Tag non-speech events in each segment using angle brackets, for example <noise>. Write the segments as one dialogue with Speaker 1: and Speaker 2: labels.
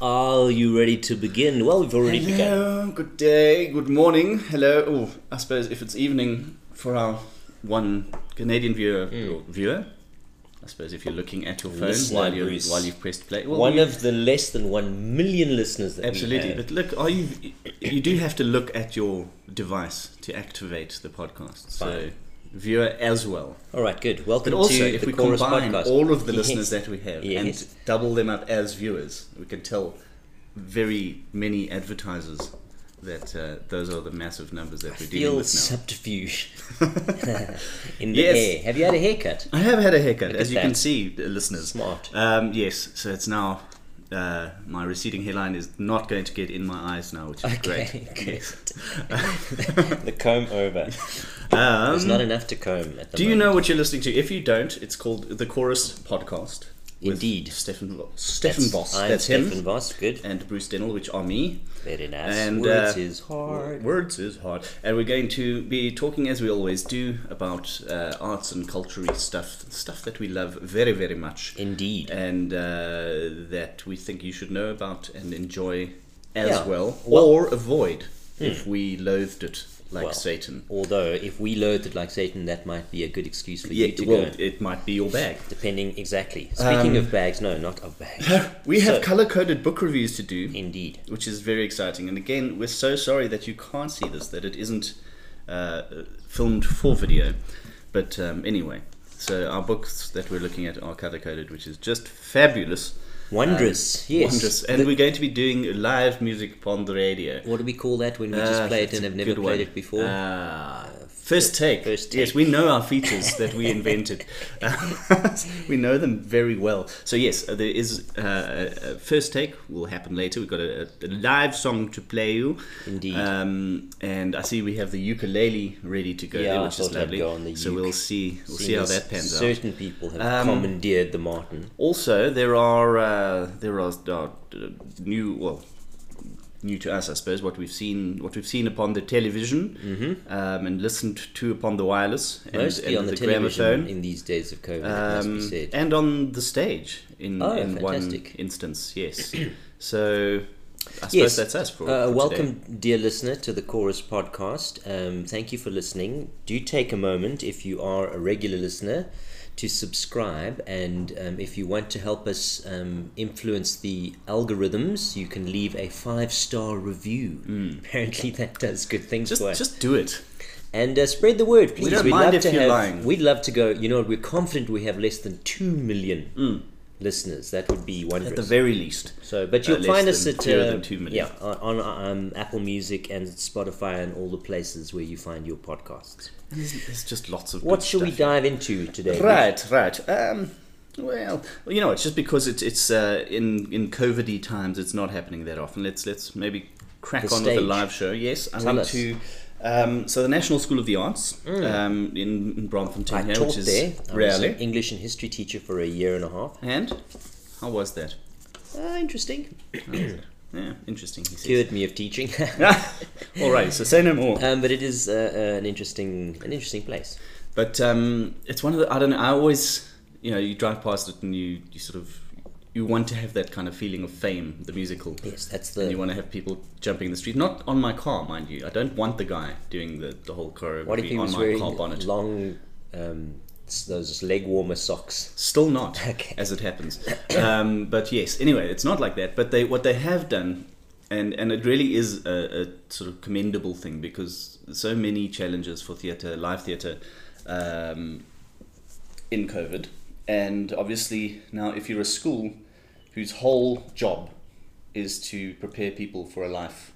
Speaker 1: Are you ready to begin? Well, we've already begun.
Speaker 2: Hello, good day, good morning. Hello. Oh, I suppose if it's evening for our one Canadian viewer, hmm. or viewer, I suppose if you're looking at your phone.
Speaker 1: Listener,
Speaker 2: while you while you've pressed play. Well,
Speaker 1: One of the less than one million listeners that
Speaker 2: absolutely.
Speaker 1: we have.
Speaker 2: But look, are you? You do have to look at your device to activate the podcast. So
Speaker 1: Fine.
Speaker 2: Viewer as well.
Speaker 1: All right, good. Welcome
Speaker 2: But also,
Speaker 1: to
Speaker 2: if
Speaker 1: the
Speaker 2: we
Speaker 1: Chorus
Speaker 2: combine
Speaker 1: podcast.
Speaker 2: all of the
Speaker 1: Yes.
Speaker 2: listeners that we have
Speaker 1: Yes.
Speaker 2: and double them up as viewers, we can tell very many advertisers that uh, those are the massive numbers that we're dealing with now.
Speaker 1: subterfuge <laughs> in the
Speaker 2: Yes.
Speaker 1: air. Have you had a haircut?
Speaker 2: I have had a haircut,
Speaker 1: Look
Speaker 2: as you can see, listeners.
Speaker 1: Smart.
Speaker 2: Um, yes, so it's now uh, my receding hairline is not going to get in my eyes now, which is
Speaker 1: Okay,
Speaker 2: great. <laughs> Yes. <laughs>
Speaker 1: the comb over.
Speaker 2: Um,
Speaker 1: There's not enough to comb at the
Speaker 2: do you know what you're listening to? If you don't, it's called the Chorus Podcast.
Speaker 1: Indeed.
Speaker 2: Stefan Stefan Voss.
Speaker 1: I'm
Speaker 2: That's
Speaker 1: Stefan
Speaker 2: him.
Speaker 1: Voss. Good.
Speaker 2: And Bruce Dennill, which are me.
Speaker 1: Very nice.
Speaker 2: And
Speaker 1: Words
Speaker 2: uh,
Speaker 1: is hard.
Speaker 2: Words is hard. And we're going to be talking, as we always do, about uh, arts and culture stuff, stuff that we love very, very much.
Speaker 1: Indeed.
Speaker 2: and uh, that we think you should know about and enjoy as
Speaker 1: Yeah.
Speaker 2: well,
Speaker 1: Well-
Speaker 2: or avoid if we loathed it like
Speaker 1: Well,
Speaker 2: Satan.
Speaker 1: Although, if we loathed it like Satan, that might be a good excuse for
Speaker 2: Yeah,
Speaker 1: you to
Speaker 2: well,
Speaker 1: go.
Speaker 2: it might be your bag.
Speaker 1: Depending exactly. Speaking
Speaker 2: Um,
Speaker 1: of bags, no, not of bags. <laughs>
Speaker 2: We have
Speaker 1: So-
Speaker 2: color coded book reviews to do,
Speaker 1: Indeed.
Speaker 2: which is very exciting. And again, we're so sorry that you can't see this, that it isn't uh, filmed for video. But um, anyway, so our books that we're looking at are color coded, which is just fabulous.
Speaker 1: Wondrous,
Speaker 2: Um,
Speaker 1: yes.
Speaker 2: Wondrous. And
Speaker 1: The-
Speaker 2: we're going to be doing live music upon the radio.
Speaker 1: What do we call that when we just
Speaker 2: Ah,
Speaker 1: play it and have never played
Speaker 2: one.
Speaker 1: it before?
Speaker 2: Ah, first take.
Speaker 1: First take.
Speaker 2: Yes, we know our features that we invented. <laughs> we know them very well. So yes, uh, there is uh, first take will happen later. We've got a, a live song to play you.
Speaker 1: Indeed.
Speaker 2: Um, and I see we have the ukulele ready to go
Speaker 1: Yeah,
Speaker 2: there, which is lovely.
Speaker 1: go on the
Speaker 2: so
Speaker 1: uke.
Speaker 2: we'll see. We'll see how that pans out.
Speaker 1: Certain people have
Speaker 2: Um,
Speaker 1: commandeered the Martin.
Speaker 2: Also, there are uh, there are uh, new well new to us, I suppose. What we've seen what we've seen upon the television um, and listened to upon the wireless and,
Speaker 1: Mm-hmm. Mostly
Speaker 2: and
Speaker 1: on the,
Speaker 2: the, gramophone.
Speaker 1: in these days of COVID, it must be
Speaker 2: Um,
Speaker 1: said.
Speaker 2: and on the stage in,
Speaker 1: Oh,
Speaker 2: in one
Speaker 1: fantastic.
Speaker 2: instance, yes. <clears throat> so I suppose
Speaker 1: Yes.
Speaker 2: that's us for,
Speaker 1: Uh,
Speaker 2: for
Speaker 1: welcome,
Speaker 2: today.
Speaker 1: dear listener, to the Chorus podcast. Um, thank you for listening. Do take a moment, if you are a regular listener, to subscribe. And um, if you want to help us um, influence the algorithms, you can leave a five star review. Apparently, that does good things.
Speaker 2: Just
Speaker 1: for us.
Speaker 2: just do it.
Speaker 1: And uh, spread the word, please.
Speaker 2: We don't
Speaker 1: we'd
Speaker 2: mind
Speaker 1: love
Speaker 2: if
Speaker 1: to
Speaker 2: you're
Speaker 1: have,
Speaker 2: lying.
Speaker 1: We'd love to go. You know, we're confident we have less than two million
Speaker 2: Mm.
Speaker 1: Listeners. That would be wondrous.
Speaker 2: At the very least.
Speaker 1: So, but
Speaker 2: Uh,
Speaker 1: you'll
Speaker 2: less
Speaker 1: find us at uh,
Speaker 2: than two million.
Speaker 1: yeah on, um, Apple Music and Spotify and all the places where you find your podcasts.
Speaker 2: And there's, there's just lots of
Speaker 1: What should we dive into today?
Speaker 2: Right, right. Um, well, you know, it's just because it's it's uh, in in COVIDy times, it's not happening that often. Let's let's maybe crack
Speaker 1: The
Speaker 2: on with the live show. Yes, I
Speaker 1: Tell
Speaker 2: went
Speaker 1: us.
Speaker 2: to. Um, so the National School of the Arts um, in, in Braamfontein
Speaker 1: I
Speaker 2: here,
Speaker 1: taught
Speaker 2: which is
Speaker 1: there. I was
Speaker 2: really
Speaker 1: an English and history teacher for a year and a half.
Speaker 2: and how was that?
Speaker 1: Ah, interesting. <coughs>
Speaker 2: Yeah, interesting. He says.
Speaker 1: Cured me of teaching. <laughs>
Speaker 2: All right, so say no more.
Speaker 1: um, but it is uh, uh, an interesting an interesting place.
Speaker 2: But um, it's one of the I don't know. I always you know you drive past it and you you sort of you want to have that kind of feeling of fame, the musical.
Speaker 1: Yes, that's the.
Speaker 2: and you want to have people jumping in the street. Not on my car, mind you. I don't want the guy doing the, the whole choreography
Speaker 1: What if he
Speaker 2: on
Speaker 1: was
Speaker 2: my
Speaker 1: wearing
Speaker 2: car bonnet.
Speaker 1: long, um, those leg warmer socks?
Speaker 2: Still not, <laughs>
Speaker 1: Okay.
Speaker 2: as it happens. Um, but yes, anyway, it's not like that. But they what they have done, and and it really is a, a sort of commendable thing because so many challenges for theatre, live theatre, um, in COVID, and obviously now if you're a school whose whole job is to prepare people for a life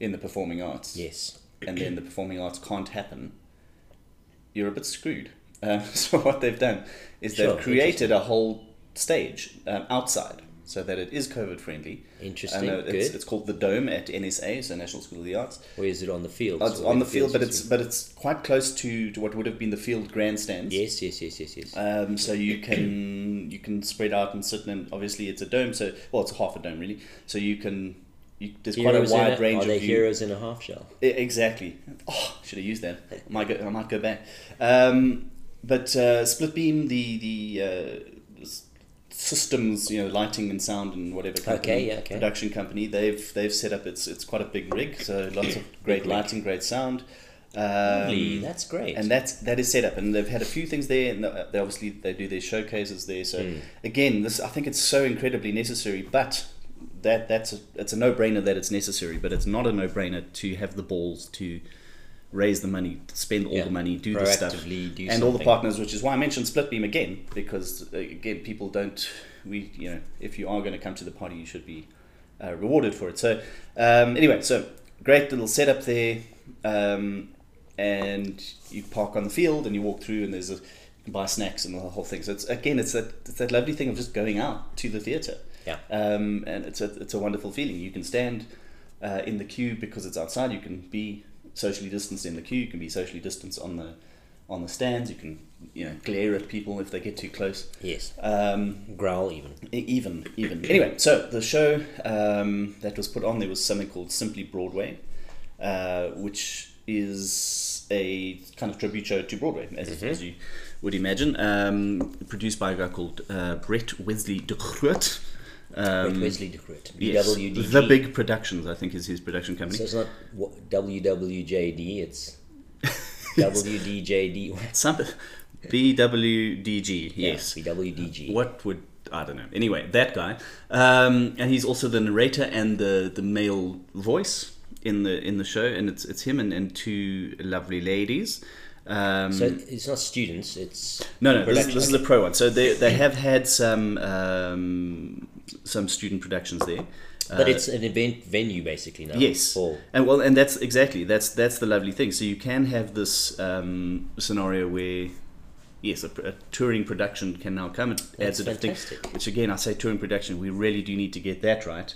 Speaker 2: in the performing arts,
Speaker 1: Yes.
Speaker 2: and then the performing arts can't happen, you're a bit screwed. Uh, <laughs> so what they've done is they've created a whole stage um, outside so that it is COVID friendly.
Speaker 1: Interesting,
Speaker 2: uh, it's,
Speaker 1: good.
Speaker 2: it's called the Dome at NSA, so National School of the Arts.
Speaker 1: Or is it on the field?
Speaker 2: It's on the field, but it's but it's quite close to, to what would have been the field grandstands.
Speaker 1: Yes, yes, yes, yes, yes.
Speaker 2: Um, so you can you can spread out and sit and obviously it's a dome. So well, it's half a dome really. So you can you, there's quite a
Speaker 1: Heroes
Speaker 2: wide range
Speaker 1: Are
Speaker 2: of
Speaker 1: they heroes in a half shell?
Speaker 2: Exactly. Oh, should have used that. I might go, I might go back. Um, but uh, Splitbeam, the the uh, systems, you know, lighting and sound and whatever company,
Speaker 1: Okay, yeah, okay.
Speaker 2: production company. They've they've set up it's it's quite a big rig, so lots of <coughs> great lighting, great sound. Um,
Speaker 1: Lovely, that's great.
Speaker 2: and that's that is set up, and they've had a few things there, and they obviously they do their showcases there. So
Speaker 1: Hmm.
Speaker 2: again, this I think it's so incredibly necessary, but that that's a, it's a no brainer that it's necessary, but it's not a no brainer to have the balls to raise the money, spend all
Speaker 1: Yeah.
Speaker 2: the money, do the stuff,
Speaker 1: do
Speaker 2: and all the partners, which is why I mentioned Splitbeam again, because uh, again, people don't we you know if you are going to come to the party, you should be uh, rewarded for it. So um, anyway, so great little setup there, um, and you park on the field and you walk through, and there's a you can buy snacks and the whole thing. So it's again, it's that it's that lovely thing of just going out to the theatre.
Speaker 1: Yeah.
Speaker 2: Um, and it's a it's a wonderful feeling. You can stand uh, in the queue because it's outside. You can be socially distanced in the queue. You can be socially distanced on the on the stands. You can you know glare at people if they get too close.
Speaker 1: yes,
Speaker 2: Um,
Speaker 1: growl even.
Speaker 2: Even even anyway so the show um, that was put on there was something called simply broadway uh, which is a kind of tribute show to broadway as, as you would imagine um, produced by a guy called uh, brett wesley de Groot. Um,
Speaker 1: Brett Wesley
Speaker 2: yes, the big productions i think is his production company
Speaker 1: So it's not w- WWJD. It's <laughs> WDJD. What?
Speaker 2: Some, bwdg
Speaker 1: Yeah,
Speaker 2: yes
Speaker 1: BWDG.
Speaker 2: What would I don't know. Anyway, that guy, um, and he's also the narrator and the the male voice in the in the show, and it's it's him and, and two lovely ladies. Um,
Speaker 1: So it's not students. It's
Speaker 2: no, no, this, this is the pro one. So they they have had some um, some student productions there.
Speaker 1: but
Speaker 2: Uh,
Speaker 1: it's an event venue basically now.
Speaker 2: Yes,
Speaker 1: For
Speaker 2: and well, and that's exactly that's that's the lovely thing. So you can have this um, scenario where, yes, a, a touring production can now come. It adds a different thing. Which again, I say touring production. We really do need to get that right.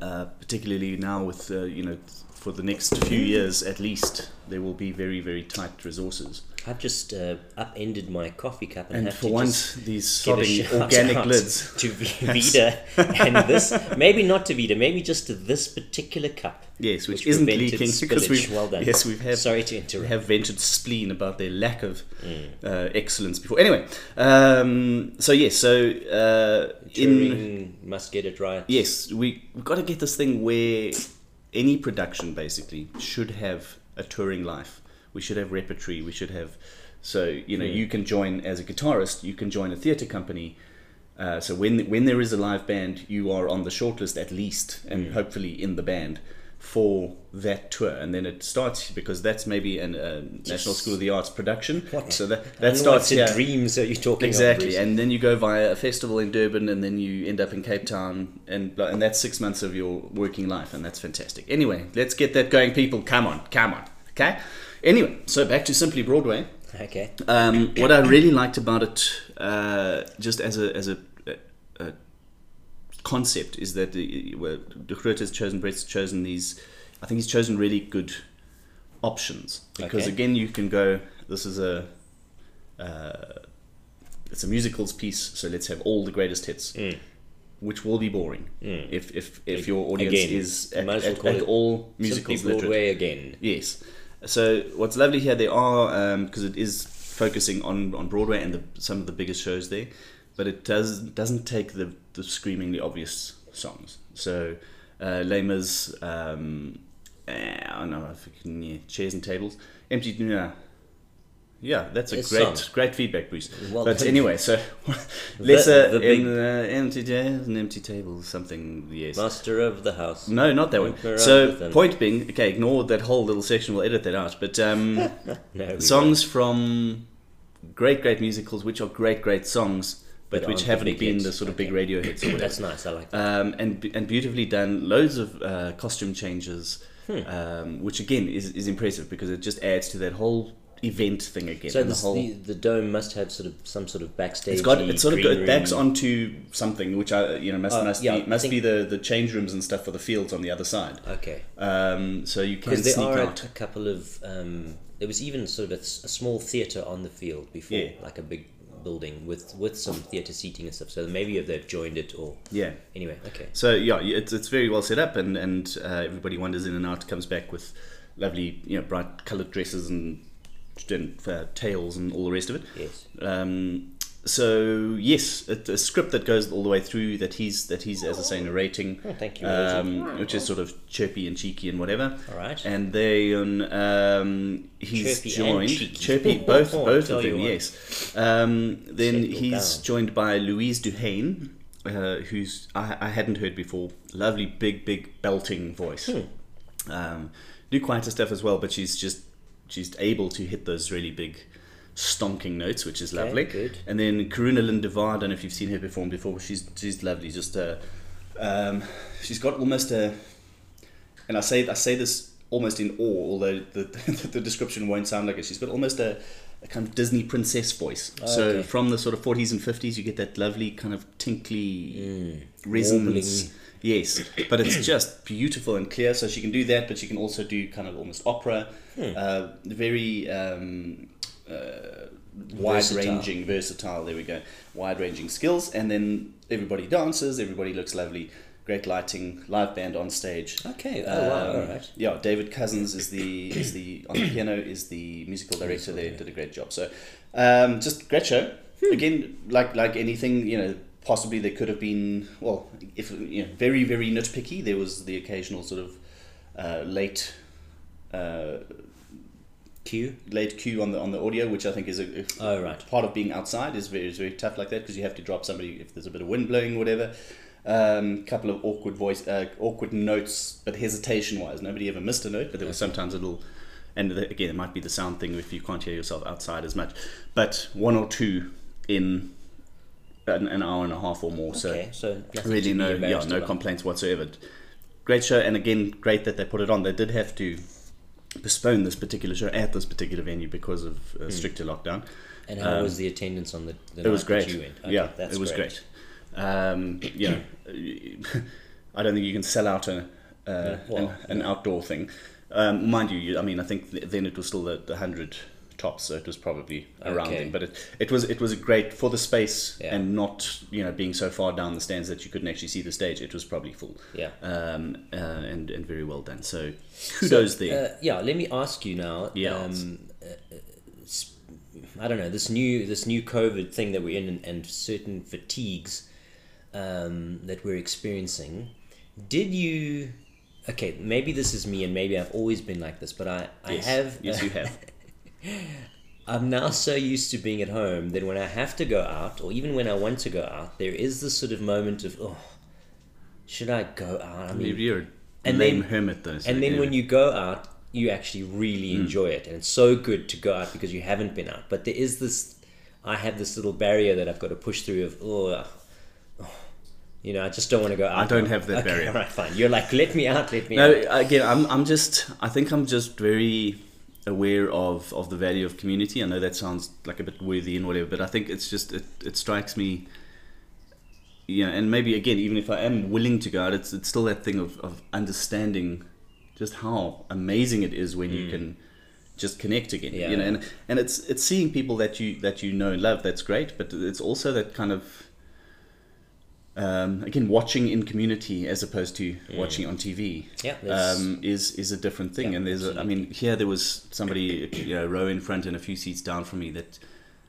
Speaker 2: Uh, particularly now with uh, you know for the next few years at least there will be very very tight resources.
Speaker 1: I've just uh, upended my coffee cup and,
Speaker 2: And
Speaker 1: have
Speaker 2: for
Speaker 1: to
Speaker 2: once, these sodding <laughs> organic lids. <laughs>
Speaker 1: to V- Vida and <laughs> this. Maybe not to Vida. Maybe just to this particular cup.
Speaker 2: Yes, which, isn't
Speaker 1: prevented
Speaker 2: leaking because we've
Speaker 1: well done.
Speaker 2: yes we've had
Speaker 1: Sorry to interrupt.
Speaker 2: have vented spleen about their lack of
Speaker 1: Mm.
Speaker 2: uh, excellence before. Anyway, um, so yes, so uh, in
Speaker 1: must get it right.
Speaker 2: yes, we we've got to get this thing where any production basically should have a touring life. We should have repertory. We should have so you know you can join as a guitarist. You can join a theatre company. Uh, so when when there is a live band, you are on the shortlist at least, and hopefully in the band for that tour, and then it starts because that's maybe a uh, National School of the Arts production.
Speaker 1: What?
Speaker 2: So that that starts
Speaker 1: what's a
Speaker 2: here.
Speaker 1: dream? So you're talking
Speaker 2: Exactly, and then you go via a festival in Durban, and then you end up in Cape Town, and and that's six months of your working life, and that's fantastic. Anyway, let's get that going, people. Come on, come on, okay. Anyway, so back to Simply Broadway.
Speaker 1: Okay.
Speaker 2: Um, what I really liked about it, uh, just as a as a, a, a concept, is that the, well, De Groot has chosen, Brett's chosen these. I think he's chosen really good options because
Speaker 1: Okay.
Speaker 2: again, you can go. This is a. Uh, it's a musicals piece, so let's have all the greatest hits,
Speaker 1: Mm.
Speaker 2: which will be boring if if, if your audience
Speaker 1: Again,
Speaker 2: is at,
Speaker 1: well
Speaker 2: at, at all musicals literate.
Speaker 1: Broadway again.
Speaker 2: Yes. So what's lovely here, they are because it is focusing on, on Broadway and the, some of the biggest shows there, but it does doesn't take the the screamingly obvious songs. So uh, Les Mis, um, eh, I don't know if you can yeah, chairs and tables, empty. Yeah, yeah, that's a great great feedback, Bruce.
Speaker 1: Well
Speaker 2: but anyway, so <laughs> <laughs> lesser
Speaker 1: the big-
Speaker 2: in uh, empty chairs and empty tables, something. Yes.
Speaker 1: Master of the house.
Speaker 2: No, not that one. So, point being, okay, ignore that whole little section. We'll edit that out. But um, <laughs>
Speaker 1: No,
Speaker 2: songs from great, great musicals, which are great, great songs, but,
Speaker 1: But
Speaker 2: which
Speaker 1: the
Speaker 2: haven't been
Speaker 1: hits.
Speaker 2: the sort of
Speaker 1: Okay.
Speaker 2: big radio hits <clears throat>
Speaker 1: That's nice. I like that.
Speaker 2: Um, and and beautifully done. Loads of uh, costume changes,
Speaker 1: Hmm.
Speaker 2: um, which again is, is impressive because it just adds to that whole event thing again.
Speaker 1: So this,
Speaker 2: the whole
Speaker 1: the, the dome must have sort of some sort of backstage.
Speaker 2: it's got it sort of it backs onto something which I you know must
Speaker 1: Uh,
Speaker 2: must
Speaker 1: yeah,
Speaker 2: be must
Speaker 1: think-
Speaker 2: be the, the change rooms and stuff for the fields on the other side.
Speaker 1: Okay.
Speaker 2: Um, so you can sneak
Speaker 1: are a,
Speaker 2: out.
Speaker 1: a couple of. Um, there was even sort of a small theatre on the field before,
Speaker 2: Yeah.
Speaker 1: like a big building with with some theatre seating and stuff. So maybe if they've joined it or
Speaker 2: Yeah.
Speaker 1: anyway. Okay.
Speaker 2: So yeah, it's it's very well set up, and and uh, everybody wanders in and out, comes back with lovely, you know, bright coloured dresses and, and uh, tails and all the rest of it.
Speaker 1: Yes.
Speaker 2: Um, so yes, a, a script that goes all the way through that he's that he's as I say narrating,
Speaker 1: Oh, thank you,
Speaker 2: um, which is sort of chirpy and cheeky and whatever.
Speaker 1: All right.
Speaker 2: And then um, he's
Speaker 1: Chirpy
Speaker 2: joined chirpy both <laughs>
Speaker 1: Oh,
Speaker 2: both of them yes. Um, then
Speaker 1: Settle
Speaker 2: he's
Speaker 1: down.
Speaker 2: joined by Louise Duhane, uh, who's I, I hadn't heard before. Lovely big big belting voice.
Speaker 1: Hmm.
Speaker 2: Um, do quieter stuff as well, but she's just she's able to hit those really big stonking notes, which is
Speaker 1: Okay,
Speaker 2: lovely.
Speaker 1: good.
Speaker 2: And then Karuna Lindevar, I don't know if you've seen her perform before, she's she's lovely. Just uh, um, she's got almost a, and I say I say this almost in awe, although the <laughs> the description won't sound like it. She's got almost a, a kind of Disney princess voice. so
Speaker 1: okay.
Speaker 2: from the sort of forties and fifties, you get that lovely kind of tinkly resonance.
Speaker 1: Warbling.
Speaker 2: Yes, but it's just beautiful and clear. So she can do that, but she can also do kind of almost opera, uh, very um, uh, wide-ranging, versatile. There we go, wide-ranging skills, and then everybody dances. Everybody looks lovely. Great lighting, live band on stage.
Speaker 1: Okay. Oh, wow.
Speaker 2: Um,
Speaker 1: All right.
Speaker 2: Yeah, David Cousins is the is the on the piano is the musical director there. Did a great job. So, um, just great show.
Speaker 1: Hmm.
Speaker 2: Again, like like anything, you know, possibly there could have been well, if you know, very very nitpicky. There was the occasional sort of uh, late. Uh, late cue on the on the audio, which I think is a, a
Speaker 1: Oh, right.
Speaker 2: part of being outside is very is very tough like that because you have to drop somebody if there's a bit of wind blowing or whatever. Um, couple of awkward voice, uh, awkward notes, but hesitation wise, nobody ever missed a note. But there was sometimes a little, and the, again, it might be the sound thing if you can't hear yourself outside as much. But one or two in an, an hour and a half or more. So
Speaker 1: Okay. So
Speaker 2: really no yeah no
Speaker 1: about.
Speaker 2: complaints whatsoever great show and again great that they put it on they did have to postpone this particular show at this particular venue because of
Speaker 1: Hmm.
Speaker 2: uh, stricter lockdown
Speaker 1: And how
Speaker 2: Um,
Speaker 1: was the attendance on the? the
Speaker 2: it was great
Speaker 1: that you went? Okay,
Speaker 2: yeah it was great, Um, you <coughs> know i don't think you can sell out a uh,
Speaker 1: well,
Speaker 2: an, an outdoor thing um, mind you, i mean i think th- then it was still the, the 100 tops so it was probably around
Speaker 1: Okay.
Speaker 2: then but it, it was it was a great for the space
Speaker 1: Yeah.
Speaker 2: and not you know being so far down the stands that you couldn't actually see the stage it was probably full
Speaker 1: Yeah.
Speaker 2: um, uh, and and very well done. So kudos
Speaker 1: So,
Speaker 2: there.
Speaker 1: Uh, yeah, let me ask you now.
Speaker 2: Yeah.
Speaker 1: Um, uh, uh, don't know this new this new COVID thing that we're in and, and certain fatigues um, that we're experiencing. Did you? Okay, maybe this is me, and maybe I've always been like this, but I I
Speaker 2: yes,
Speaker 1: have.
Speaker 2: yes, you <laughs> have.
Speaker 1: I'm now so used to being at home that when I have to go out, or even when I want to go out, there is this sort of moment of, oh, should I go out? I mean,
Speaker 2: Maybe you're a
Speaker 1: and
Speaker 2: lame
Speaker 1: then-
Speaker 2: hermit though. so
Speaker 1: and then
Speaker 2: yeah.
Speaker 1: When you go out, you actually really hmm. enjoy it, and it's so good to go out because you haven't been out. But there is this, I have this little barrier that I've got to push through of, oh, uh, oh, you know, I just don't want to go out.
Speaker 2: I don't have that
Speaker 1: okay,
Speaker 2: barrier.
Speaker 1: All right, fine. You're like, let me out, let me
Speaker 2: no,
Speaker 1: out.
Speaker 2: again, I'm I'm just I think I'm just very aware of of the value of community. I know that sounds like a bit worthy and whatever, but I think it's just it, it strikes me. Yeah, and maybe again, even if I am willing to go out, it's it's still that thing of, of understanding just how amazing it is when you can just connect again.
Speaker 1: Mm. Yeah.
Speaker 2: You know, and and it's it's seeing people that you that you know and love. That's great, but it's also that kind of um, again watching in community as opposed to watching on TV.
Speaker 1: Yeah,
Speaker 2: um, is is a different thing.
Speaker 1: Yeah,
Speaker 2: and there's a, I mean here there was somebody you know row in front and a few seats down from me that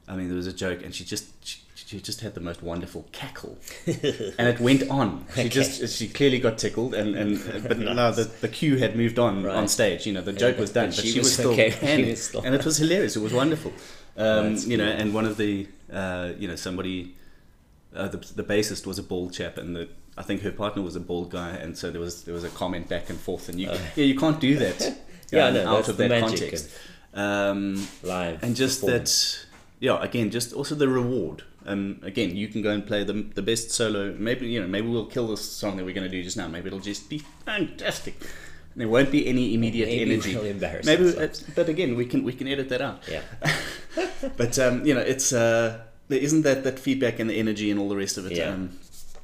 Speaker 2: I mean there was a joke and she just she, she just had the most wonderful cackle <laughs> and it went on. She just she clearly got tickled and and but <laughs> no the, the cue had moved on
Speaker 1: Right.
Speaker 2: on stage. You know the joke was done,
Speaker 1: but she
Speaker 2: she, was,
Speaker 1: was
Speaker 2: still
Speaker 1: okay, was still-
Speaker 2: and it was hilarious. It was wonderful. <laughs> Um,
Speaker 1: That's
Speaker 2: you know, and one of the uh, you know somebody uh, the, the bassist was a bald chap and the I think her partner was a bald guy and so there was there was a comment back and forth and you yeah you can't do that
Speaker 1: Uh. <laughs> Yeah,
Speaker 2: um,
Speaker 1: no,
Speaker 2: out of that context um,
Speaker 1: Live.
Speaker 2: and just that yeah again just also the reward um, again you can go and play the, the best solo maybe you know maybe we'll kill this song that we're going to do just now maybe it'll just be fantastic and there won't be any immediate
Speaker 1: Maybe
Speaker 2: energy
Speaker 1: we'll embarrass
Speaker 2: maybe
Speaker 1: ourselves.
Speaker 2: but again we can we can edit that out
Speaker 1: Yeah. <laughs>
Speaker 2: but um, you know, it's uh, there isn't that that feedback and the energy and all the rest of it.
Speaker 1: Yeah.
Speaker 2: Um,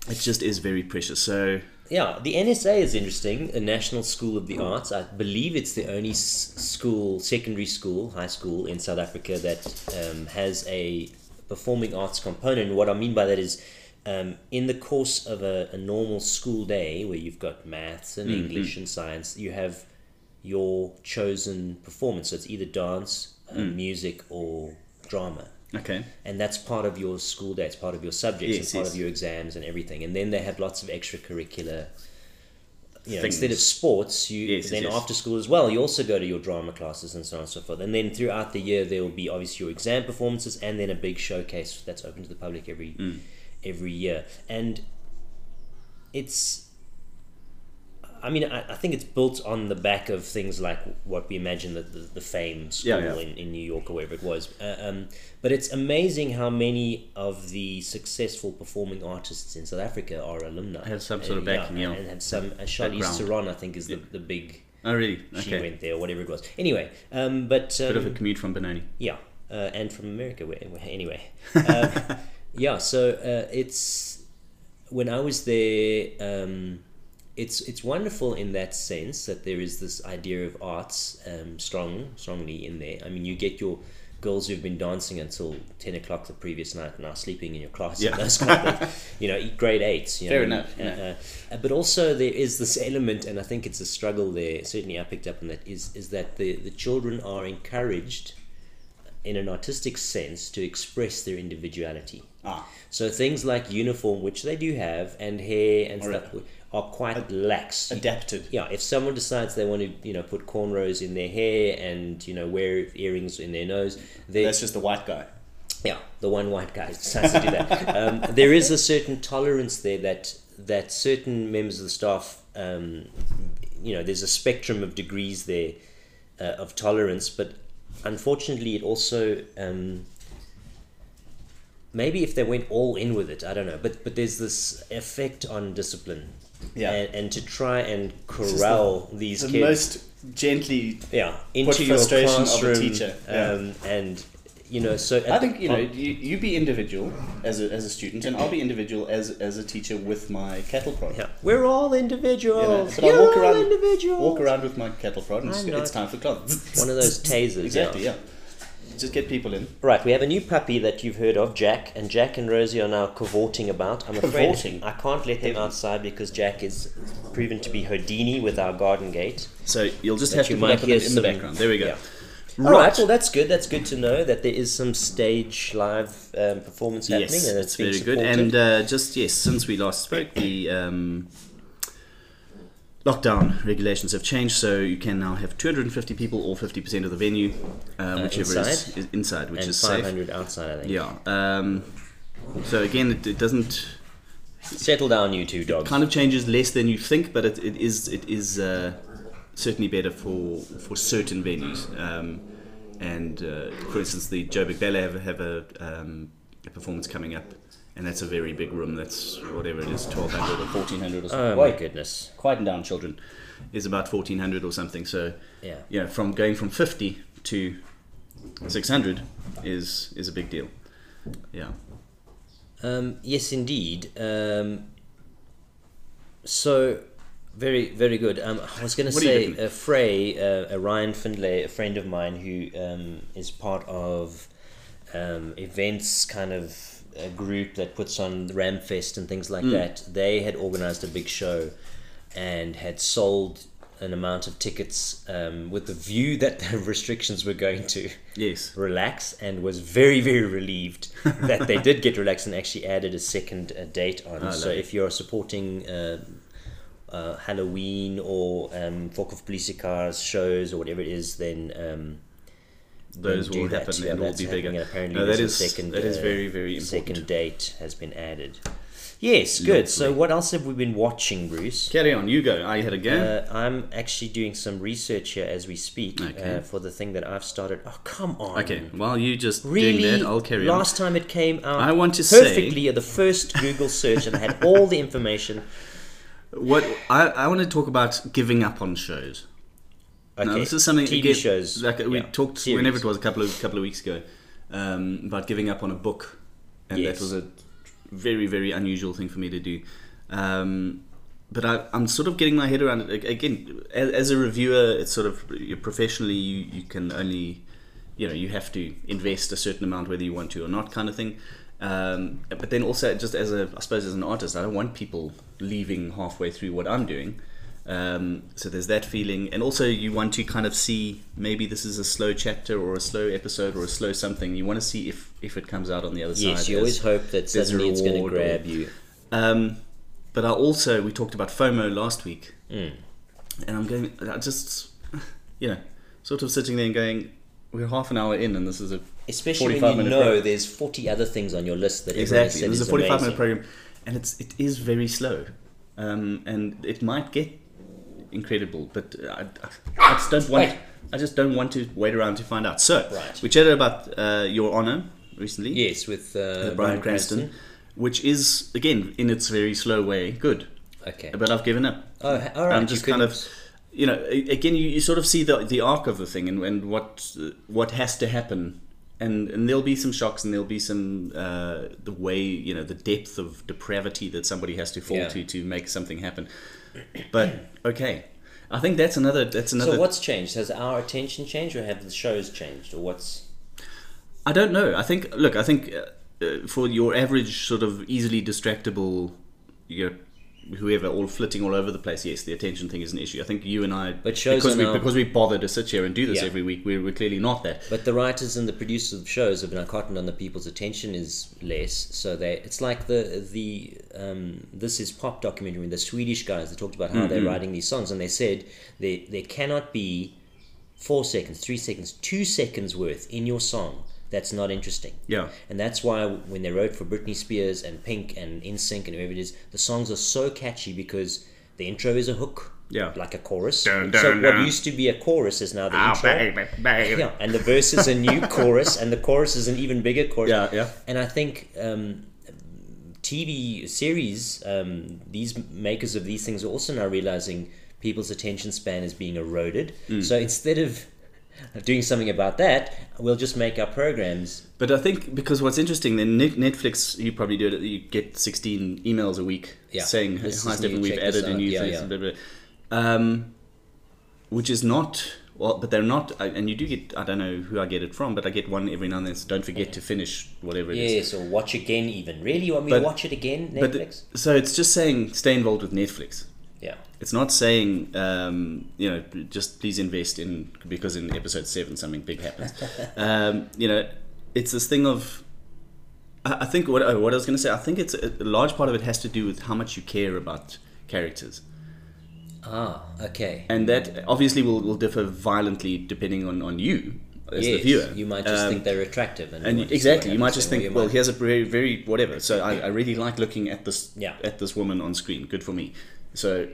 Speaker 2: it just is very precious. So
Speaker 1: Yeah, the NSA is interesting. A National School of the Arts. I believe it's the only s- school, secondary school, high school in South Africa that um, has a performing arts component. What I mean by that is, um, in the course of a, a normal school day where you've got maths and English and science, you have your chosen performance. So it's either dance, um, music, or drama.
Speaker 2: Okay.
Speaker 1: and that's part of your school day. It's part of your subjects
Speaker 2: Yes,
Speaker 1: and part
Speaker 2: yes.
Speaker 1: of your exams and everything. And then they have lots of extracurricular. You know,
Speaker 2: Things.
Speaker 1: instead of sports, you
Speaker 2: yes,
Speaker 1: then
Speaker 2: yes.
Speaker 1: after school as well. You also go to your drama classes and so on and so forth. And then throughout the year, there will be obviously your exam performances and then a big showcase that's open to the public every
Speaker 2: Mm.
Speaker 1: every year. And it's I mean, I, I think it's built on the back of things like what we imagine the, the, the fame school
Speaker 2: Yeah, yeah.
Speaker 1: In, in New York or wherever it was. Uh, um, but it's amazing how many of the successful performing artists in South Africa are alumni.
Speaker 2: Have some sort of backing, yeah.
Speaker 1: And have some, uh, Charlize Theron, I think, is the, the big,
Speaker 2: Oh, really? Okay.
Speaker 1: she went there or whatever it was. Anyway, um, but. Um,
Speaker 2: Bit of a commute from Benoni.
Speaker 1: yeah, uh, and from America. Where, where- anyway, <laughs> um, yeah. So uh, it's when I was there. Um, it's it's wonderful in that sense that there is this idea of arts um, strong strongly in there. I mean, you get your girls who've been dancing until ten o'clock the previous night and are sleeping in your class.
Speaker 2: Yeah.
Speaker 1: and those kind of things. You know, grade eights. You
Speaker 2: Fair
Speaker 1: know,
Speaker 2: enough,
Speaker 1: uh,
Speaker 2: yeah.
Speaker 1: uh, but also there is this element, and I think it's a struggle there. Certainly, I picked up on that. Is is that the the children are encouraged in an artistic sense to express their individuality.
Speaker 2: Ah.
Speaker 1: So things like uniform, which they do have, and hair and
Speaker 2: Or
Speaker 1: stuff, are quite lax.
Speaker 2: Adapted.
Speaker 1: Yeah, if someone decides they want to, you know, put cornrows in their hair and you know wear earrings in their nose,
Speaker 2: That's just the white guy.
Speaker 1: yeah, the one white guy decides to do that. <laughs> Um, there is a certain tolerance there that that certain members of the staff, um, you know, there's a spectrum of degrees there uh, of tolerance, but unfortunately, it also um, maybe if they went all in with it, I don't know. But but there's this effect on discipline,
Speaker 2: Yeah.
Speaker 1: and, and to try and corral these
Speaker 2: the
Speaker 1: kids
Speaker 2: most gently.
Speaker 1: yeah into your
Speaker 2: frustration of a
Speaker 1: classroom
Speaker 2: teacher, yeah.
Speaker 1: um, and you know so
Speaker 2: I think you know you, you be individual as a, as a student, and I'll be individual as as a teacher with my cattle prod.
Speaker 1: Yeah. We're all individuals.
Speaker 2: You know,
Speaker 1: You're
Speaker 2: I walk
Speaker 1: all
Speaker 2: around,
Speaker 1: individuals.
Speaker 2: walk around with my cattle prod, and it's, it's time for cloths.
Speaker 1: One of those <laughs> tasers.
Speaker 2: exactly.
Speaker 1: Yeah.
Speaker 2: Yeah. Just get people in.
Speaker 1: Right. We have a new puppy that you've heard of, Jack, and Jack and Rosie are now cavorting about. I'm afraid
Speaker 2: Cavorting?
Speaker 1: I can't let them outside because Jack is proven to be Houdini with our garden gate.
Speaker 2: So you'll just have to
Speaker 1: you
Speaker 2: put
Speaker 1: might
Speaker 2: up in the, background. There we go.
Speaker 1: Yeah.
Speaker 2: Right.
Speaker 1: Well, that's good. That's good to know that there is some stage live um, performance happening,
Speaker 2: Yes,
Speaker 1: and it's
Speaker 2: very good. And uh, just yes, since we last spoke, the um, lockdown regulations have changed, so you can now have 250 people or 50% of the venue, uh, whichever is,
Speaker 1: inside?
Speaker 2: is inside, which
Speaker 1: and
Speaker 2: is safe.
Speaker 1: 500 outside. I think.
Speaker 2: Yeah. Um, so again, it, it doesn't
Speaker 1: Settle down, you two dogs.
Speaker 2: kind of changes less than you think, but it, it is it is uh, certainly better for for certain venues. Um, and uh, for instance, the Joburg Ballet have, have a, um, a performance coming up, and that's a very big room. That's whatever it is, twelve hundred or fourteen hundred or something.
Speaker 1: Oh my
Speaker 2: Wait,
Speaker 1: goodness.
Speaker 2: quieten down, children. Is about fourteen hundred or something. So
Speaker 1: Yeah.
Speaker 2: yeah, from going from fifty to six hundred is is a big deal. Yeah.
Speaker 1: Um, yes, indeed. Um, so, very, very good. Um, I was going to
Speaker 2: What are you
Speaker 1: say,
Speaker 2: looking
Speaker 1: uh, Frey, uh, uh, Ryan Findlay, a friend of mine who um, is part of um, events kind of a group that puts on the Ramfest and things like that. They had organized a big show and had sold an amount of tickets um, with the view <laughs> that the restrictions were going to
Speaker 2: Yes.
Speaker 1: relax and was very very relieved that they did get relaxed and actually added a second uh, date on
Speaker 2: Oh,
Speaker 1: so
Speaker 2: lovely.
Speaker 1: if you're supporting uh, uh, Halloween or um, Fokofpolisiekar shows or whatever it is then um,
Speaker 2: Those will
Speaker 1: that.
Speaker 2: happen
Speaker 1: Yeah,
Speaker 2: and will be bigger.
Speaker 1: happening, and apparently
Speaker 2: No, that is
Speaker 1: second,
Speaker 2: that is
Speaker 1: uh,
Speaker 2: very very important.
Speaker 1: second date has been added yes good so what else have we been watching Bruce
Speaker 2: Carry on, you go. I had a go.
Speaker 1: uh, I'm actually doing some research here as we speak
Speaker 2: Okay.
Speaker 1: uh, for the thing that I've started. Oh, come on.
Speaker 2: okay, while you just
Speaker 1: Really?
Speaker 2: doing that, I'll carry on.
Speaker 1: Last time it came out
Speaker 2: I want to say-
Speaker 1: perfectly at the first Google search and I had all the information. <laughs>
Speaker 2: What I, I want to talk about giving up on shows.
Speaker 1: Okay.
Speaker 2: Now, this is something
Speaker 1: TV
Speaker 2: again,
Speaker 1: shows.
Speaker 2: Like we
Speaker 1: yeah,
Speaker 2: talked
Speaker 1: series.
Speaker 2: whenever it was a couple of couple of weeks ago um, about giving up on a book, and
Speaker 1: Yes.
Speaker 2: that was a very very unusual thing for me to do. Um, but I, I'm sort of getting my head around it again. As, as a reviewer, it's sort of professionally you, you can only you know you have to invest a certain amount whether you want to or not kind of thing. Um, but then also just as a I suppose as an artist, I don't want people leaving halfway through what I'm doing. Um, so there's that feeling, and also you want to kind of see maybe this is a slow chapter or a slow episode or a slow something. You want to see if if it comes out on the other side.
Speaker 1: Yes, you always hope that suddenly it's going to
Speaker 2: reward or-
Speaker 1: grab you.
Speaker 2: um, but I also we talked about FOMO last week,
Speaker 1: Mm.
Speaker 2: and I'm going. I just you know sort of sitting there and going, we're half an hour in, and this is a
Speaker 1: Especially
Speaker 2: 45
Speaker 1: when you know
Speaker 2: program.
Speaker 1: there's 40 other things on your list that
Speaker 2: exactly. This is
Speaker 1: is
Speaker 2: a 45
Speaker 1: amazing.
Speaker 2: minute program, and it's it is very slow, um, and it might get incredible, but I, I just don't want.
Speaker 1: Wait.
Speaker 2: I just don't want to wait around to find out. So
Speaker 1: Right.
Speaker 2: we chatted about uh, Your Honor recently.
Speaker 1: Yes, with uh,
Speaker 2: with Bryan Cranston, which is again in its very slow way good.
Speaker 1: Okay.
Speaker 2: But I've given up.
Speaker 1: Oh, all right.
Speaker 2: I'm just kind of, you know, again, you, you sort of see the the arc of the thing and, and what what has to happen, and and there'll be some shocks and there'll be some uh, the way you know the depth of depravity that somebody has to fall
Speaker 1: Yeah.
Speaker 2: to to make something happen. But okay, I think that's another that's another.
Speaker 1: So what's changed? Has our attention changed, or have the shows changed, or what's?
Speaker 2: I don't know. I think look, I think uh, uh, for your average sort of easily distractible, you know, whoever all flitting all over the place, yes, the attention thing is an issue. I think you and I,
Speaker 1: But shows
Speaker 2: because we because we bother to sit here and do this
Speaker 1: Yeah.
Speaker 2: every week, we're, we're clearly not that.
Speaker 1: But the writers and the producers of shows have now cottoned on the people's attention is less, so they it's like the the um, this is pop documentary. The Swedish guys they talked about how
Speaker 2: Mm-hmm.
Speaker 1: they're writing these songs, and they said there there cannot be four seconds, three seconds, two seconds worth in your song that's not interesting.
Speaker 2: Yeah.
Speaker 1: And that's why when they wrote for Britney Spears and Pink and NSYNC and whoever it is, the songs are so catchy because the intro is a hook.
Speaker 2: Yeah.
Speaker 1: Like a chorus.
Speaker 2: Dun,
Speaker 1: so
Speaker 2: dun,
Speaker 1: what used to be a chorus is now the
Speaker 2: Ah,
Speaker 1: intro.
Speaker 2: baby, baby.
Speaker 1: Yeah, and the verse is a new <laughs> chorus, and the chorus is an even bigger chorus.
Speaker 2: Yeah, yeah.
Speaker 1: And I think um, TV series, um, these makers of these things are also now realizing people's attention span is being eroded.
Speaker 2: Mm.
Speaker 1: So instead of doing something about that, we'll just make our programs.
Speaker 2: But I think because what's interesting, then Netflix, you probably do it. You get 16 emails a week
Speaker 1: Yeah.
Speaker 2: saying, "Hi, Stephen, we've added a new thing,"
Speaker 1: yeah.
Speaker 2: blah, blah, blah. Um, which is not well, but they're not. And you do get. I don't know who I get it from, but I get one every now and then. So don't forget to finish whatever it is.
Speaker 1: Yes, or watch again. Even really, you want me
Speaker 2: But-
Speaker 1: to watch it again? Netflix.
Speaker 2: so it's just saying stay involved with Netflix. It's not saying um, you know just please invest in because in episode seven something big happens. <laughs> um, you know, it's this thing of. I I think what, what I was going to say. I think it's a, a large part of it has to do with how much you care about characters,
Speaker 1: Ah, okay.
Speaker 2: and that obviously will, will differ violently depending on, on you as the viewer.
Speaker 1: you might just
Speaker 2: Um,
Speaker 1: think they're attractive, and,
Speaker 2: and
Speaker 1: see
Speaker 2: exactly, you might just
Speaker 1: to them, or
Speaker 2: think, well,
Speaker 1: might-
Speaker 2: here's a very, very whatever. So I, I really like looking at this
Speaker 1: Yeah.
Speaker 2: at this woman on screen. Good for me. So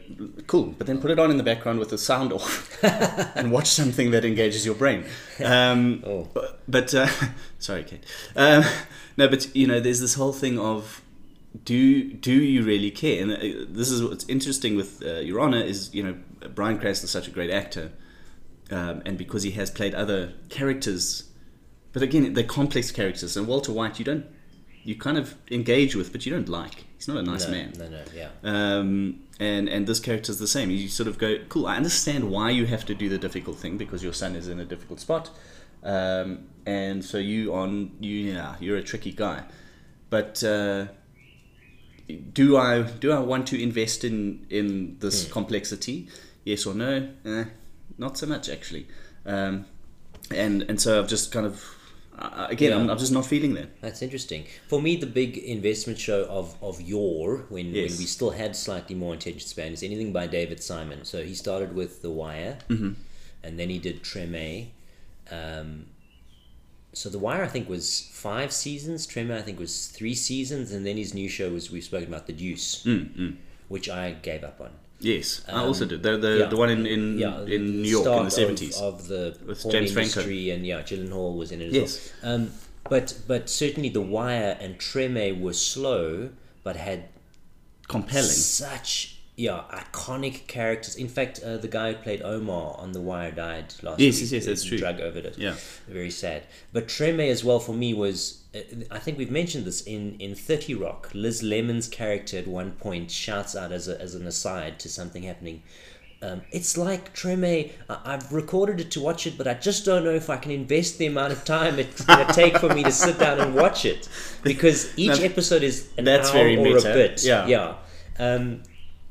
Speaker 2: cool, but then put it on in the background with the sound off, <laughs> and watch something that engages your brain. <laughs> Um,
Speaker 1: Oh.
Speaker 2: But, but uh, <laughs> sorry, Kate. Um, no, but you know, there's this whole thing of do do you really care? And uh, this is what's interesting with uh, Your Honor is you know Bryan Cranston is such a great actor, um, and because he has played other characters, but again they're complex characters. And Walter White, you don't you kind of engage with, but you don't like. He's not a nice
Speaker 1: no,
Speaker 2: man.
Speaker 1: No, no, yeah.
Speaker 2: Um, and and this character's the same. You sort of go, cool. I understand why you have to do the difficult thing because your son is in a difficult spot, um, and so you on you yeah you're a tricky guy, but uh, do I do I want to invest in in this
Speaker 1: Hmm.
Speaker 2: complexity? Yes or no? Eh, not so much actually, um, and and so I've just kind of uh, again I'm, I'm just not feeling that.
Speaker 1: That's interesting. For me, the big investment show of, of yore, when,
Speaker 2: Yes.
Speaker 1: when we still had slightly more attention span, is anything by David Simon. So he started with The Wire,
Speaker 2: Mm-hmm.
Speaker 1: and then he did Treme. Um, so The Wire, I think, was five seasons. Treme, I think, was three seasons, and then his new show was we've spoken about The Deuce,
Speaker 2: Mm,
Speaker 1: which I gave up on.
Speaker 2: Yes, I also did the the,
Speaker 1: Um, yeah.
Speaker 2: the one in in,
Speaker 1: Yeah,
Speaker 2: in New York in the seventies.
Speaker 1: of, of the
Speaker 2: With
Speaker 1: porn
Speaker 2: James Franco.
Speaker 1: and yeah, Gyllenhaal was in it as
Speaker 2: Yes.
Speaker 1: well. Um, but but certainly The Wire and Treme were slow, but had
Speaker 2: compelling.
Speaker 1: such yeah iconic characters. In fact, uh, the guy who played Omar on The Wire died last year.
Speaker 2: Yes,
Speaker 1: week.
Speaker 2: yes, yes, that's true.
Speaker 1: Drug overdose.
Speaker 2: Yeah.
Speaker 1: very sad. But Treme as well for me was. Uh, I think we've mentioned this in, in 30 Rock. Liz Lemon's character at one point shouts out as, a, as an aside to something happening. Um, it's like Treme. I- I've recorded it to watch it, but I just don't know if I can invest the amount of time it's going <laughs> to take for me to sit down and watch it because each episode is an
Speaker 2: that's
Speaker 1: hour or
Speaker 2: meta.
Speaker 1: a bit.
Speaker 2: Yeah.
Speaker 1: yeah. Um,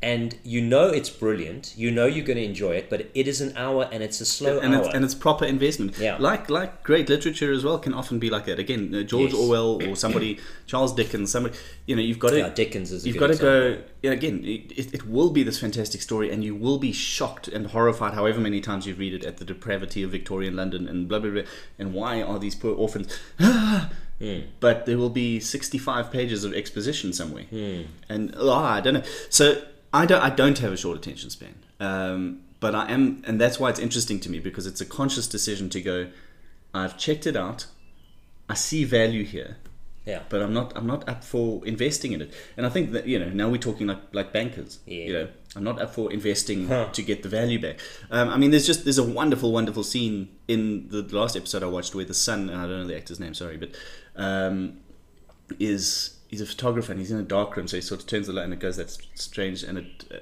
Speaker 1: and you know it's brilliant. You know you're going to enjoy it, but it is an hour and it's a slow
Speaker 2: and
Speaker 1: hour.
Speaker 2: it's, and it's proper investment.
Speaker 1: Yeah.
Speaker 2: Like like great literature as well can often be like that. Again, uh, George
Speaker 1: Yes.
Speaker 2: Orwell or somebody, <coughs> Charles Dickens, somebody. You know, you've got to.
Speaker 1: yeah, Dickens is a
Speaker 2: You've got to go.
Speaker 1: example.
Speaker 2: Yeah, again, it, it will be this fantastic story, and you will be shocked and horrified, however many times you read it, at the depravity of Victorian London and blah blah blah, and why are these poor orphans? <sighs>
Speaker 1: Hmm.
Speaker 2: But there will be sixty-five pages of exposition somewhere,
Speaker 1: Hmm.
Speaker 2: and oh, I don't know. So I don't. I don't have a short attention span, um, but I am, and that's why it's interesting to me because it's a conscious decision to go. I've checked it out. I see value here
Speaker 1: Yeah.
Speaker 2: but I'm not I'm not up for investing in it. And I think that you know now we're talking like like bankers.
Speaker 1: Yeah.
Speaker 2: You know, I'm not up for investing
Speaker 1: Huh.
Speaker 2: to get the value back. Um, I mean, there's just there's a wonderful wonderful scene in the last episode I watched where the son and I don't know the actor's name, sorry, but um, is he's a photographer and he's in a dark room, so he sort of turns the light and it goes that strange and it. Uh,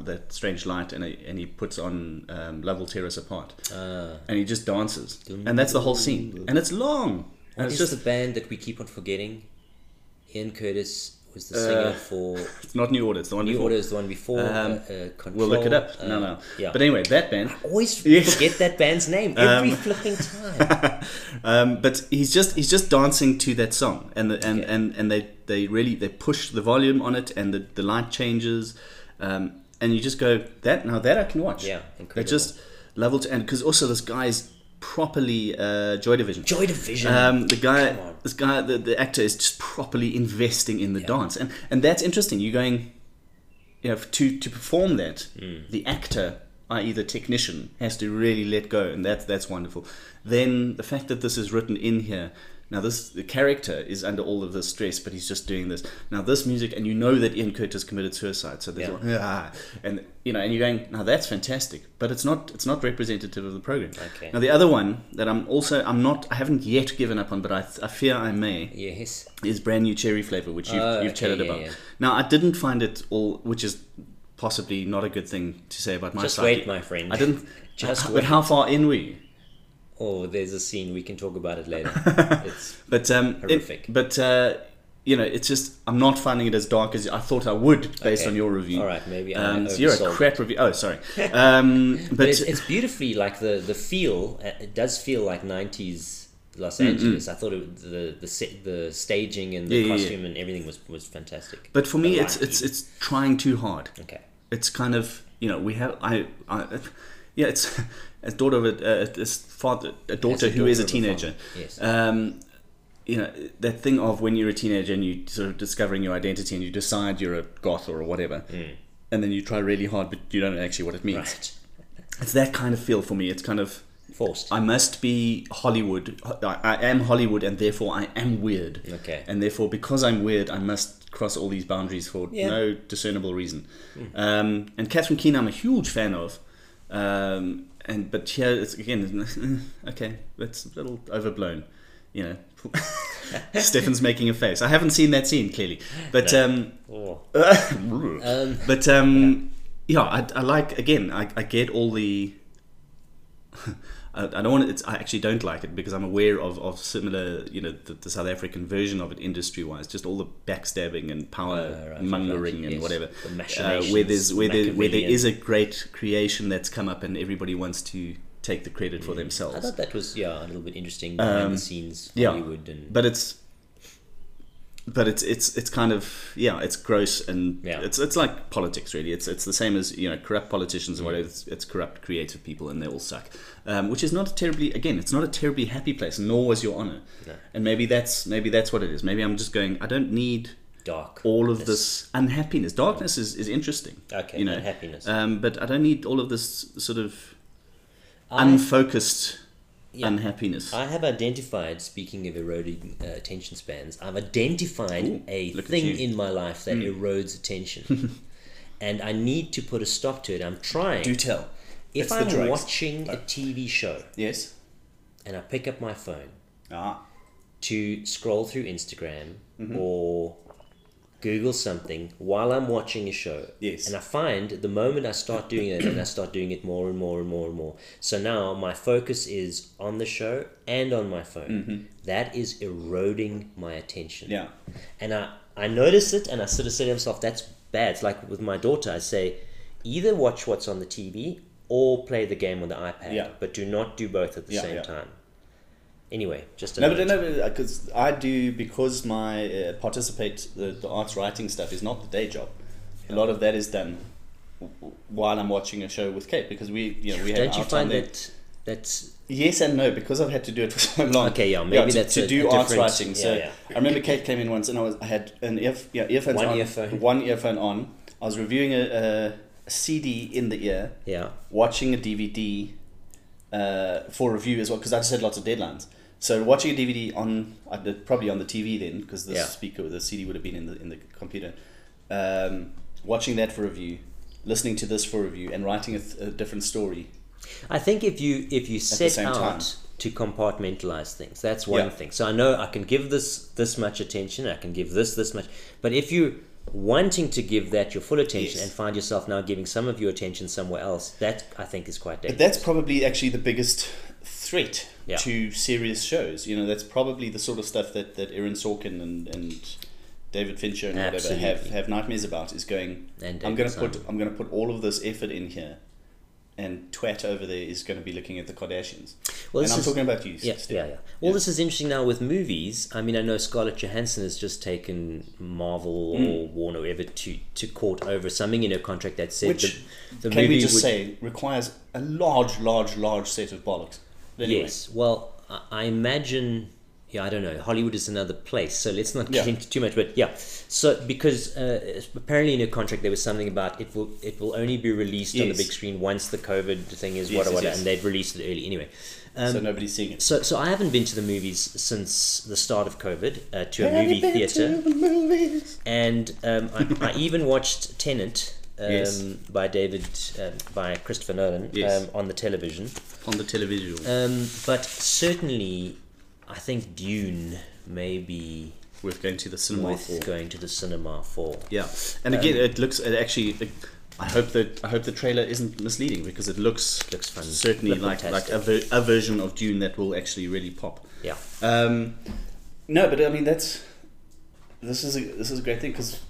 Speaker 2: that strange light, and, he- and he puts on um, "Love Will Tear Us Apart,"
Speaker 1: Uh,
Speaker 2: and he just dances, and that's the whole scene, and it's long, and it's just
Speaker 1: the band that we keep on forgetting? Ian Curtis was the
Speaker 2: Uh,
Speaker 1: singer for
Speaker 2: it's not New Order, it's the one
Speaker 1: New
Speaker 2: before.
Speaker 1: Order is the one before.
Speaker 2: Um,
Speaker 1: uh, uh, Control,
Speaker 2: We'll look it up.
Speaker 1: uh,
Speaker 2: no, no.
Speaker 1: Yeah.
Speaker 2: But anyway, that band.
Speaker 1: I always <laughs>
Speaker 2: Yes.
Speaker 1: forget that band's name every
Speaker 2: Um,
Speaker 1: flipping time. <laughs>
Speaker 2: Um, but he's just he's just dancing to that song, and the, and,
Speaker 1: Okay.
Speaker 2: and and they they really they push the volume on it, and the, the light changes, um, and you just go that now that I can watch.
Speaker 1: Yeah, incredible.
Speaker 2: They just level to and because also this guy's properly uh, Joy Division.
Speaker 1: Joy Division.
Speaker 2: Um, the guy, this guy, the, the actor is just properly investing in the dance, and and that's interesting. You're going, you know, to to perform that,
Speaker 1: Hmm.
Speaker 2: the actor, i.e., the technician, has to really let go, and that's that's wonderful. Then the fact that this is written in here. Now this the character is under all of this stress, but he's just doing this. Now this music, and you know that Ian Curtis committed suicide, so there's
Speaker 1: Yeah.
Speaker 2: ah, and you know, and you're going, now that's fantastic, but it's not it's not representative of the program.
Speaker 1: Okay.
Speaker 2: Now the other one that I'm also I'm not I haven't yet given up on, but I, I fear I may
Speaker 1: yes.
Speaker 2: is brand new cherry flavor, which you've,
Speaker 1: Oh,
Speaker 2: you've
Speaker 1: okay,
Speaker 2: chatted
Speaker 1: yeah,
Speaker 2: about.
Speaker 1: yeah.
Speaker 2: Now I didn't find it all, which is possibly not a good thing to say about my
Speaker 1: Just
Speaker 2: psyche.
Speaker 1: wait, my friend.
Speaker 2: I didn't.
Speaker 1: Just
Speaker 2: but
Speaker 1: wait.
Speaker 2: how far in were you?
Speaker 1: Oh, there's a scene we can talk about it later. <laughs> it's
Speaker 2: But um, it-
Speaker 1: Horrific.
Speaker 2: but uh, you know, it's just I'm not finding it as dark as I thought I would based
Speaker 1: Okay.
Speaker 2: on your review.
Speaker 1: All right, maybe I
Speaker 2: Um, so you're a crap review. Oh, sorry. Um, <laughs> but,
Speaker 1: but it's, it's beautifully like the the feel. uh, It does feel like '90s Los Angeles. I thought it, the the se- the staging and the
Speaker 2: Yeah, yeah, yeah.
Speaker 1: costume and everything was was fantastic.
Speaker 2: but for me, it's it's it's trying too hard.
Speaker 1: okay.
Speaker 2: it's kind of you know we have I, I yeah it's as daughter of a uh, this father a daughter
Speaker 1: a
Speaker 2: who is a
Speaker 1: daughter of a
Speaker 2: teenager
Speaker 1: yes.
Speaker 2: um you know that thing of when you're a teenager and you sort of discovering your identity and you decide you're a goth or whatever and then you try really hard but you don't know actually what it means
Speaker 1: Right. <laughs>
Speaker 2: it's that kind of feel for me it's kind of
Speaker 1: Forced.
Speaker 2: I must be Hollywood. I, I am Hollywood, and therefore I am weird.
Speaker 1: Okay.
Speaker 2: And therefore, because I'm weird, I must cross all these boundaries for
Speaker 1: Yeah.
Speaker 2: no discernible reason. Um, and Catherine Keener, I'm a huge fan of. Um, and but here, it's again, <laughs> okay, that's a little overblown. You know, <laughs> Stefan's making a face. I haven't seen that scene clearly, but um,
Speaker 1: Oh.
Speaker 2: um, <laughs>
Speaker 1: Um,
Speaker 2: but um, yeah, I, I like again. I, I get all the. I, I don't want it. It's, I actually don't like it because I'm aware of, of similar, you know, the, the South African version of it, industry wise. Just all the backstabbing and power
Speaker 1: Uh, right,
Speaker 2: mongering
Speaker 1: right,
Speaker 2: and
Speaker 1: yes.
Speaker 2: whatever.
Speaker 1: The
Speaker 2: Uh, where there's where there, where there is a great creation that's come up and everybody wants to take the credit for themselves.
Speaker 1: I thought that was yeah a little bit interesting behind
Speaker 2: Um,
Speaker 1: the scenes
Speaker 2: yeah.
Speaker 1: Hollywood and
Speaker 2: but it's but it's it's it's kind of yeah it's gross and
Speaker 1: Yeah.
Speaker 2: it's it's like politics really it's it's the same as you know corrupt politicians and
Speaker 1: Mm.
Speaker 2: whatever it's, it's corrupt creative people and they all suck um, which is not a terribly again it's not a terribly happy place nor was your honor
Speaker 1: No.
Speaker 2: and maybe that's maybe that's what it is maybe I'm just going I don't need
Speaker 1: dark.
Speaker 2: all of this unhappiness darkness is, is interesting
Speaker 1: Okay,
Speaker 2: you know
Speaker 1: unhappiness.
Speaker 2: um, but I don't need all of this sort of
Speaker 1: I-
Speaker 2: unfocused
Speaker 1: Yeah.
Speaker 2: unhappiness
Speaker 1: I have identified, speaking of eroding uh, attention spans, I've identified
Speaker 2: Ooh,
Speaker 1: a thing. In my life that erodes attention. <laughs> and I need to put a stop to it. I'm trying.
Speaker 2: do tell
Speaker 1: if
Speaker 2: That's
Speaker 1: I'm watching a TV show
Speaker 2: yes
Speaker 1: and I pick up my phone
Speaker 2: ah
Speaker 1: to scroll through Instagram
Speaker 2: Mm-hmm.
Speaker 1: or Google something while I'm watching a show.
Speaker 2: Yes.
Speaker 1: And I find the moment I start doing it, and I start doing it more and more and more and more. So now my focus is on the show and on my phone. Mm-hmm. That is eroding my attention.
Speaker 2: yeah
Speaker 1: And I, I notice it and I sort of say to myself, that's bad. It's like with my daughter, I say either watch what's on the TV or play the game on the iPad,
Speaker 2: Yeah.
Speaker 1: but do not do both at the
Speaker 2: Yeah,
Speaker 1: same
Speaker 2: yeah.
Speaker 1: time. Anyway, just a
Speaker 2: No, but no, because I do because my uh, participate the, the arts writing stuff is not the day job. A lot of that is done while I'm watching a show with Kate because we you know we
Speaker 1: Don't you find
Speaker 2: there.
Speaker 1: that that's
Speaker 2: Yes and no because I've had to do it <laughs> for so long.
Speaker 1: Okay, yeah, maybe
Speaker 2: to,
Speaker 1: that's
Speaker 2: to
Speaker 1: a-
Speaker 2: do
Speaker 1: a
Speaker 2: arts writing.
Speaker 1: yeah,
Speaker 2: So
Speaker 1: yeah.
Speaker 2: I remember Kate came in once and I was I had an ear, yeah, earphones
Speaker 1: One
Speaker 2: on,
Speaker 1: earphone.
Speaker 2: one earphone on. I was reviewing a, a, a CD in the ear,
Speaker 1: yeah.
Speaker 2: watching a DVD uh, for review as well because I just had lots of deadlines. So watching a DVD on probably on the TV then because the
Speaker 1: Yeah.
Speaker 2: speaker the CD would have been in the in the computer. Um, watching that for review, listening to this for review, and writing a, th- a different story.
Speaker 1: I think if you if you set out
Speaker 2: time.
Speaker 1: to compartmentalize things, that's one
Speaker 2: Yeah.
Speaker 1: thing. So I know I can give this this much attention, I can give this this much, but if you wanting to give that your full attention
Speaker 2: Yes.
Speaker 1: and find yourself now giving some of your attention somewhere else, that I think is quite
Speaker 2: But
Speaker 1: dangerous.
Speaker 2: that's probably actually the biggest threat
Speaker 1: Yeah.
Speaker 2: to serious shows. You know, that's probably the sort of stuff that, that Aaron Sorkin and, and David Fincher and whatever have, have nightmares about is going
Speaker 1: And
Speaker 2: I'm gonna put I'm gonna put all of this effort in here and twat over there is gonna be looking at the Kardashians.
Speaker 1: Well,
Speaker 2: and I'm
Speaker 1: is-
Speaker 2: talking about you,
Speaker 1: Yeah,
Speaker 2: Steve.
Speaker 1: yeah, yeah. Well, this is interesting now with movies. I mean, I know Scarlett Johansson has just taken Marvel
Speaker 2: Hmm.
Speaker 1: or Warner, whatever, to, to court over something in her contract that said
Speaker 2: Which,
Speaker 1: the, the
Speaker 2: Can
Speaker 1: movie
Speaker 2: we just
Speaker 1: would,
Speaker 2: say requires a large, large, large set of bollocks. Anyway,
Speaker 1: Yes. Well, I, imagine. Yeah, I don't know. Hollywood is another place, so let's not get
Speaker 2: Yeah.
Speaker 1: into too much. But yeah, so because uh, apparently in her contract there was something about it will it will only be released on the big screen once the COVID thing is
Speaker 2: Yes,
Speaker 1: what
Speaker 2: yes,
Speaker 1: what,
Speaker 2: yes.
Speaker 1: and they've released it early anyway. Um,
Speaker 2: so nobody's seeing it.
Speaker 1: so, so I haven't been to the movies since the start of COVID uh, to a movie theater,
Speaker 2: to the movies?
Speaker 1: and um, I, I even watched Tenet um,
Speaker 2: Yes.
Speaker 1: by David um, by Christopher Nolan
Speaker 2: Yes.
Speaker 1: um, on the television.
Speaker 2: On the television.
Speaker 1: Um, but certainly, I think Dune may be
Speaker 2: Worth going to the cinema
Speaker 1: worth
Speaker 2: for.
Speaker 1: going to the cinema for.
Speaker 2: Yeah, and again, it looks. It actually. It, I hope that I hope the trailer isn't misleading because it looks
Speaker 1: Looks fun.
Speaker 2: certainly like like a, ver- a version of Dune that will actually really pop.
Speaker 1: Yeah,
Speaker 2: Um, no, but I mean that's this is a this is a great thing because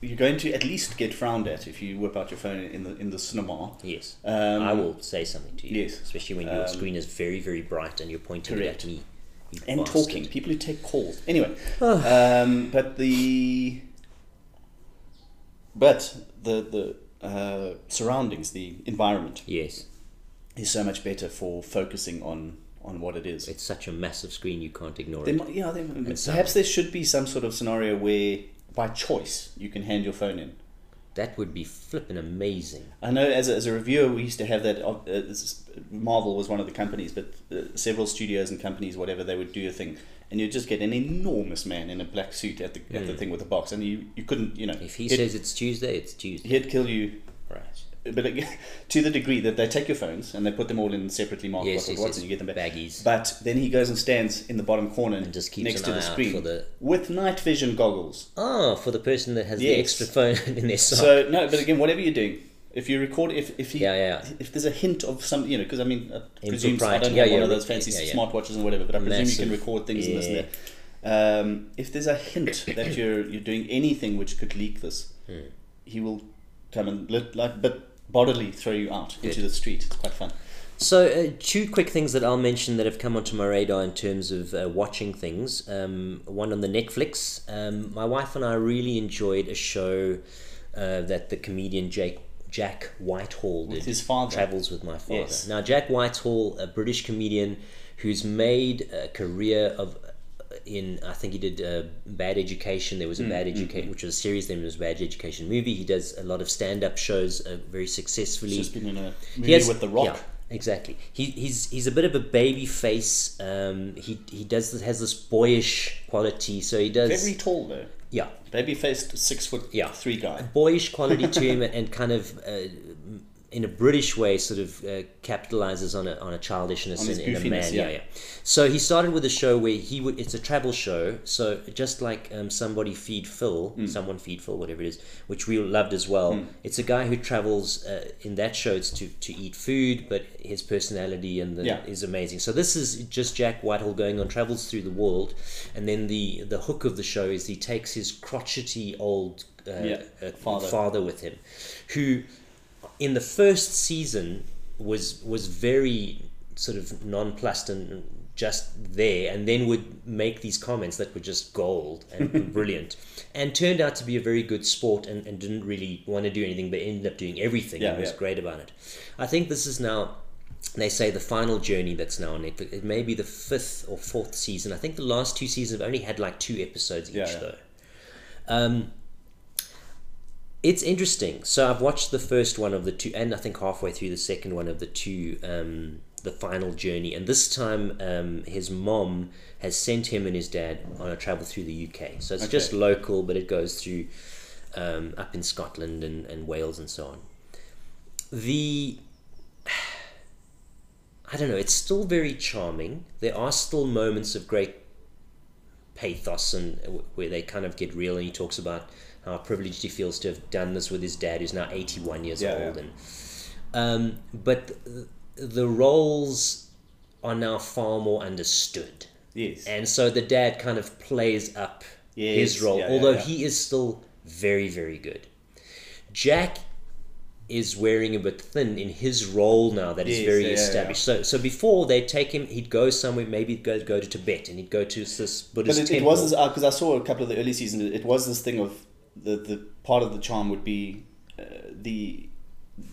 Speaker 2: you're going to at least get frowned at if you whip out your phone in the in the cinema.
Speaker 1: yes.
Speaker 2: Um,
Speaker 1: I will say something to you.
Speaker 2: yes.
Speaker 1: Especially when your
Speaker 2: Um,
Speaker 1: screen is very, very bright and you're pointing it at me.
Speaker 2: and
Speaker 1: bastard.
Speaker 2: talking. People who take calls. Anyway, <sighs> um, but the but the the uh, surroundings, the environment,
Speaker 1: Yes.
Speaker 2: is so much better for focusing on on what it is.
Speaker 1: It's such a massive screen you can't ignore
Speaker 2: There
Speaker 1: it.
Speaker 2: might, yeah, there, perhaps there should be some sort of scenario where, by choice, you can hand your phone in.
Speaker 1: That would be flippin' amazing.
Speaker 2: I know as a, as a reviewer, we used to have that. Uh, Marvel was one of the companies, but uh, several studios and companies, whatever, they would do a thing, and you'd just get an enormous man in a black suit at the at the thing with a box, and you, you couldn't, you know,
Speaker 1: Hmm. If he says it's Tuesday, it's Tuesday.
Speaker 2: he'd kill you. But again, <laughs> to the degree that they take your phones and they put them all in separately marked
Speaker 1: Yes,
Speaker 2: what,
Speaker 1: yes,
Speaker 2: what,
Speaker 1: yes.
Speaker 2: and you get them back.
Speaker 1: Baggies.
Speaker 2: But then he goes and stands in the bottom corner
Speaker 1: And just keeps
Speaker 2: next to the screen
Speaker 1: the-
Speaker 2: with night vision goggles.
Speaker 1: Oh, for the person that has the extra phone <laughs> in their sock.
Speaker 2: So no, but again, whatever you're doing, if you record, if if he,
Speaker 1: Yeah, yeah.
Speaker 2: if there's a hint of some, you know, because I mean, I
Speaker 1: In
Speaker 2: presume I don't have
Speaker 1: yeah,
Speaker 2: one of those fancy smartwatches and whatever, but I presume you can record things and this and that. Um, if there's a hint that you're you're doing anything which could leak this,
Speaker 1: Hmm.
Speaker 2: he will come and lit, like, but bodily throw you out into the street. It's quite fun.
Speaker 1: So, uh, two quick things that I'll mention that have come onto my radar in terms of uh, watching things. Um, one on the Netflix. Um, my wife and I really enjoyed a show uh, that the comedian Jake Jack Whitehall did.
Speaker 2: With his father.
Speaker 1: Travels with my father.
Speaker 2: Yes.
Speaker 1: Now, Jack Whitehall, a British comedian who's made a career of in I think he did uh, Bad Education. There was a
Speaker 2: Mm,
Speaker 1: Bad Education, which was a series. Then there was a Bad Education movie. He does a lot of stand-up shows uh, very successfully.
Speaker 2: He's just been in a movie
Speaker 1: has-
Speaker 2: with The Rock.
Speaker 1: Yeah, exactly. He, he's he's a bit of a baby face. Um, he he does has this boyish quality. So he does
Speaker 2: Very tall though.
Speaker 1: yeah
Speaker 2: Baby faced six foot
Speaker 1: Yeah.
Speaker 2: three guy.
Speaker 1: boyish quality to him <laughs> and kind of. Uh, in a British way, sort of uh, capitalizes on a on a childishness
Speaker 2: On
Speaker 1: in, in a man. Yeah.
Speaker 2: yeah.
Speaker 1: yeah, So he started with a show where he would. It's a travel show. So just like um, somebody feed Phil,
Speaker 2: Hmm.
Speaker 1: someone feed Phil, whatever it is, which we loved as well. It's a guy who travels uh, in that show. It's to to eat food, but his personality and the,
Speaker 2: Yeah.
Speaker 1: is amazing. So this is just Jack Whitehall going on travels through the world, and then the the hook of the show is he takes his crotchety old uh,
Speaker 3: Yeah,
Speaker 1: uh,
Speaker 3: father.
Speaker 1: father with him, who in the first season was was very sort of nonplussed and just there, and then would make these comments that were just gold and, <laughs> brilliant, and turned out to be a very good sport and, and didn't really want to do anything, but ended up doing everything
Speaker 3: Yeah,
Speaker 1: and was
Speaker 3: yeah.
Speaker 1: great about it. I think this is now. They say the final journey that's now on Netflix. It may be the fifth or fourth season. I think the last two seasons have only had like two episodes each,
Speaker 3: Yeah, yeah.
Speaker 1: though. Um, it's interesting. So I've watched the first one of the two, and I think halfway through the second one of the two, um, the final journey. And this time, um, his mom has sent him and his dad on a travel through the UK. So it's
Speaker 3: Okay.
Speaker 1: just local, but it goes through um, up in Scotland and, and Wales and so on. The <sighs> I don't know. It's still very charming. There are still moments of great pathos and where they kind of get real. And he talks about how privileged he feels to have done this with his dad, who's now eighty-one years
Speaker 3: Yeah,
Speaker 1: old.
Speaker 3: yeah.
Speaker 1: And um, but th- the roles are now far more understood,
Speaker 3: Yes.
Speaker 1: and so the dad kind of plays up his role,
Speaker 3: yeah, yeah,
Speaker 1: although
Speaker 3: yeah.
Speaker 1: he is still very, very good. Jack is wearing a bit thin in his role now that is
Speaker 3: Yes,
Speaker 1: very
Speaker 3: yeah, yeah,
Speaker 1: established. So, so before they'd take him, he'd go somewhere, maybe go go to Tibet, and he'd go to this
Speaker 2: But
Speaker 1: Buddhist
Speaker 2: it, it
Speaker 1: temple.
Speaker 2: was because I saw a couple of the early seasons. It was this thing of the the part of the charm would be uh, the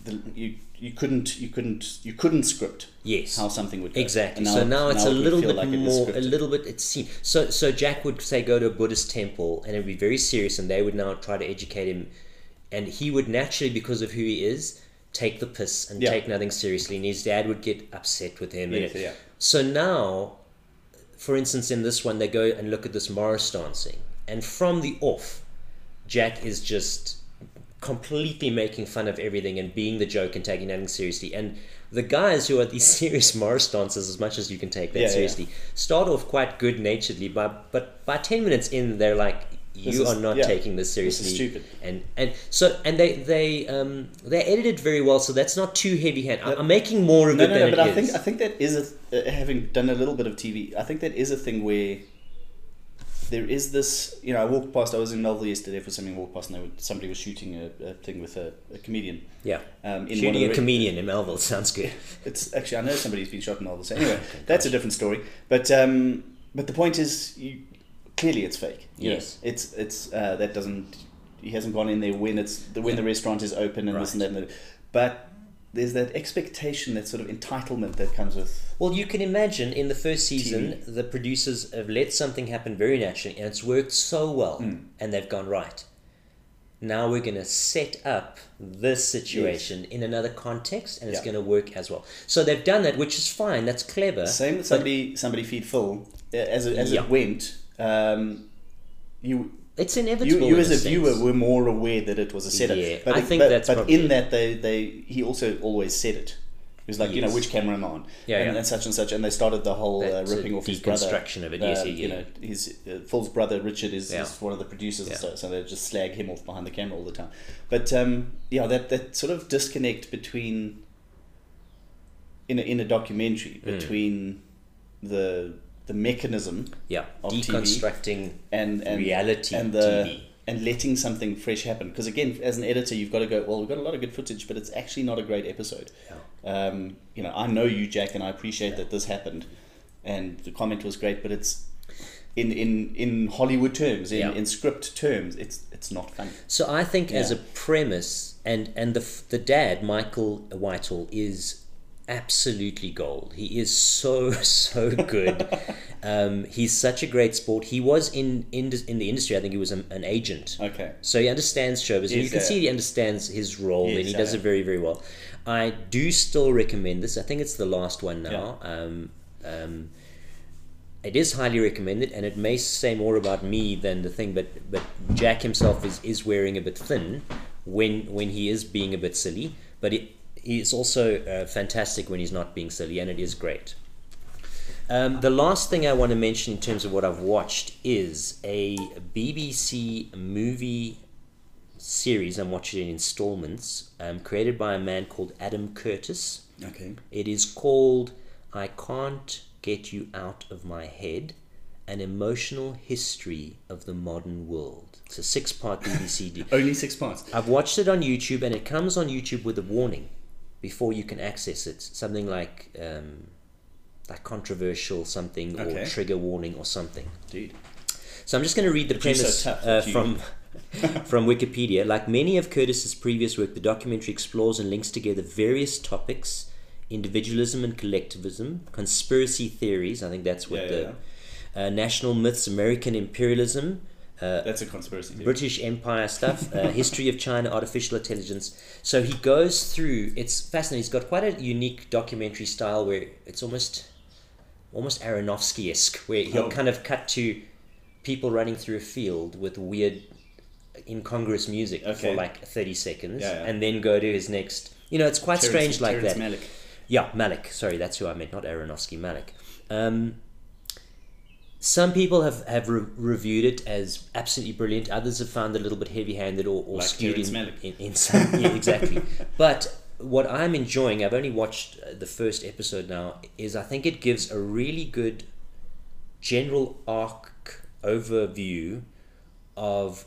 Speaker 2: the you you couldn't you couldn't you couldn't script
Speaker 1: yes,
Speaker 2: how something would go.
Speaker 1: Exactly.
Speaker 2: And
Speaker 1: so now it's a
Speaker 2: it
Speaker 1: little bit
Speaker 2: like
Speaker 1: more, a little bit. It's seen. So so Jack would say go to a Buddhist temple, and it'd be very serious, and they would now try to educate him, and he would naturally, because of who he is, take the piss and
Speaker 2: Yeah.
Speaker 1: take nothing seriously, and his dad would get upset with him.
Speaker 2: Yes,
Speaker 1: and
Speaker 2: yeah.
Speaker 1: So now, for instance, in this one, they go and look at this Morris dancing, and from the off, Jack is just completely making fun of everything and being the joke and taking nothing seriously. And the guys who are these <laughs> serious Morris dancers, as much as you can take that
Speaker 2: Yeah, yeah.
Speaker 1: seriously, start off quite good naturedly, but but by ten minutes in, they're like. You
Speaker 2: is-
Speaker 1: are not
Speaker 2: yeah,
Speaker 1: taking this
Speaker 2: this
Speaker 1: seriously,
Speaker 2: is stupid.
Speaker 1: and and so and they they um they edited very well, so that's not too heavy hand. I- I'm making more of
Speaker 2: No,
Speaker 1: it
Speaker 2: no,
Speaker 1: than
Speaker 2: no. But I
Speaker 1: is.
Speaker 2: think I think that is a uh, having done a little bit of TV. I think that is a thing where there is this. You know, I walked past. I was in Melville yesterday for something. I walked past, and were, somebody was shooting a, a thing with a, a comedian.
Speaker 1: yeah,
Speaker 2: Um, in one of
Speaker 1: shooting a comedian in Melville sounds good.
Speaker 2: It's actually I know somebody's been shot in Melville. So <laughs> anyway, that's a different story. But um, but the point is, you, clearly it's fake. you know.
Speaker 1: Yes.
Speaker 2: it's it's uh, that doesn't. He hasn't gone in there when it's the when the restaurant is open and this and that. And that. But there's that expectation, that sort of entitlement that comes with.
Speaker 1: Well, you can imagine in the first season, the producers have let something happen very naturally, and it's worked so well, and they've gone right. Now we're going to set up this situation in another context, and it's
Speaker 2: Yeah.
Speaker 1: going to work as well. So they've done that, which is fine. That's clever.
Speaker 2: Same with somebody somebody feed Phil uh, as it, as
Speaker 1: Yeah.
Speaker 2: it went. Um, you
Speaker 1: It's inevitable.
Speaker 2: you
Speaker 1: in
Speaker 2: as a
Speaker 1: sense.
Speaker 2: viewer were more aware that it was a setup.
Speaker 1: Yeah,
Speaker 2: but
Speaker 1: I think
Speaker 2: but,
Speaker 1: that's
Speaker 2: but in that they, they he also always said it. He was like, you know, which camera am I on?
Speaker 1: Yeah,
Speaker 2: and,
Speaker 1: yeah.
Speaker 2: and such and such, and they started the whole uh, ripping off his brother.
Speaker 1: deconstruction of it, yes,
Speaker 2: Uh,
Speaker 1: yeah,
Speaker 2: You know, his uh, Phil's brother Richard is,
Speaker 1: Yeah.
Speaker 2: is one of the producers,
Speaker 1: Yeah.
Speaker 2: so, so they just slag him off behind the camera all the time. But um, yeah, that that sort of disconnect between in a, in a documentary
Speaker 1: Mm.
Speaker 2: between the the mechanism
Speaker 1: yeah,
Speaker 2: of TV.
Speaker 1: deconstructing
Speaker 2: and, and
Speaker 1: reality
Speaker 2: and the
Speaker 1: TV.
Speaker 2: and letting something fresh happen. Because again, as an editor, you've got to go. Well, we've got a lot of good footage, but it's actually not a great episode. Um, you know, I know you, Jack, and I appreciate that this happened, and the comment was great, but it's in in in Hollywood terms, in,
Speaker 1: Yeah.
Speaker 2: in script terms, it's it's not funny.
Speaker 1: So I think as a premise, and and the the dad Michael Whitehall is absolutely gold. He is so <laughs> so good. um, he's such a great sport. He was in in, in the industry. I think he was an, an agent.
Speaker 2: Okay.
Speaker 1: So he understands showbiz, you can see he understands his role, and he does it very very well. I do still recommend this. I think it's the last one now. Um, um, it is highly recommended, and it may say more about me than the thing. But but Jack himself is, is wearing a bit thin when when he is being a bit silly. But it, he's also uh, fantastic when he's not being silly, and it is great. Um, the last thing I want to mention in terms of what I've watched is a BBC movie series. I'm watching in installments, um, created by a man called Adam Curtis.
Speaker 2: Okay.
Speaker 1: It is called I Can't Get You Out of My Head. An Emotional History of the Modern World. It's a six part BBC. d- <laughs>
Speaker 2: Only six parts.
Speaker 1: I've watched it on YouTube and it comes on YouTube with a warning before you can access it. Something like um, like controversial something
Speaker 2: Okay.
Speaker 1: or trigger warning or something.
Speaker 2: Dude.
Speaker 1: So I'm just going to read the
Speaker 2: so
Speaker 1: premise
Speaker 2: tough
Speaker 1: uh, from <laughs> from Wikipedia. Like many of Curtis's previous work, the documentary explores and links together various topics: individualism and collectivism, conspiracy theories. I think that's what
Speaker 2: Yeah,
Speaker 1: the
Speaker 2: yeah,
Speaker 1: Uh, national myths, American imperialism, uh,
Speaker 2: That's a conspiracy theory.
Speaker 1: British Empire stuff, uh, <laughs> history of China, artificial intelligence. So he goes through. It's fascinating. He's got quite a unique documentary style where it's almost, almost Aronofsky esque, where he'll
Speaker 2: Oh.
Speaker 1: kind of cut to people running through a field with weird, incongruous music for like thirty seconds,
Speaker 2: Yeah, yeah.
Speaker 1: and then go to his next. You know, it's quite
Speaker 2: Terrence-
Speaker 1: strange like
Speaker 2: Terrence
Speaker 1: that.
Speaker 2: Malick.
Speaker 1: Yeah, Malick. Sorry, that's who I meant, not Aronofsky. Malick. Um, some people have, have re- reviewed it as absolutely brilliant. Others have found it a little bit heavy-handed or, or
Speaker 2: Like
Speaker 1: skewed in, in, in some. Yeah, exactly. <laughs> But what I'm enjoying, I've only watched uh, the first episode now, is I think it gives a really good general arc overview of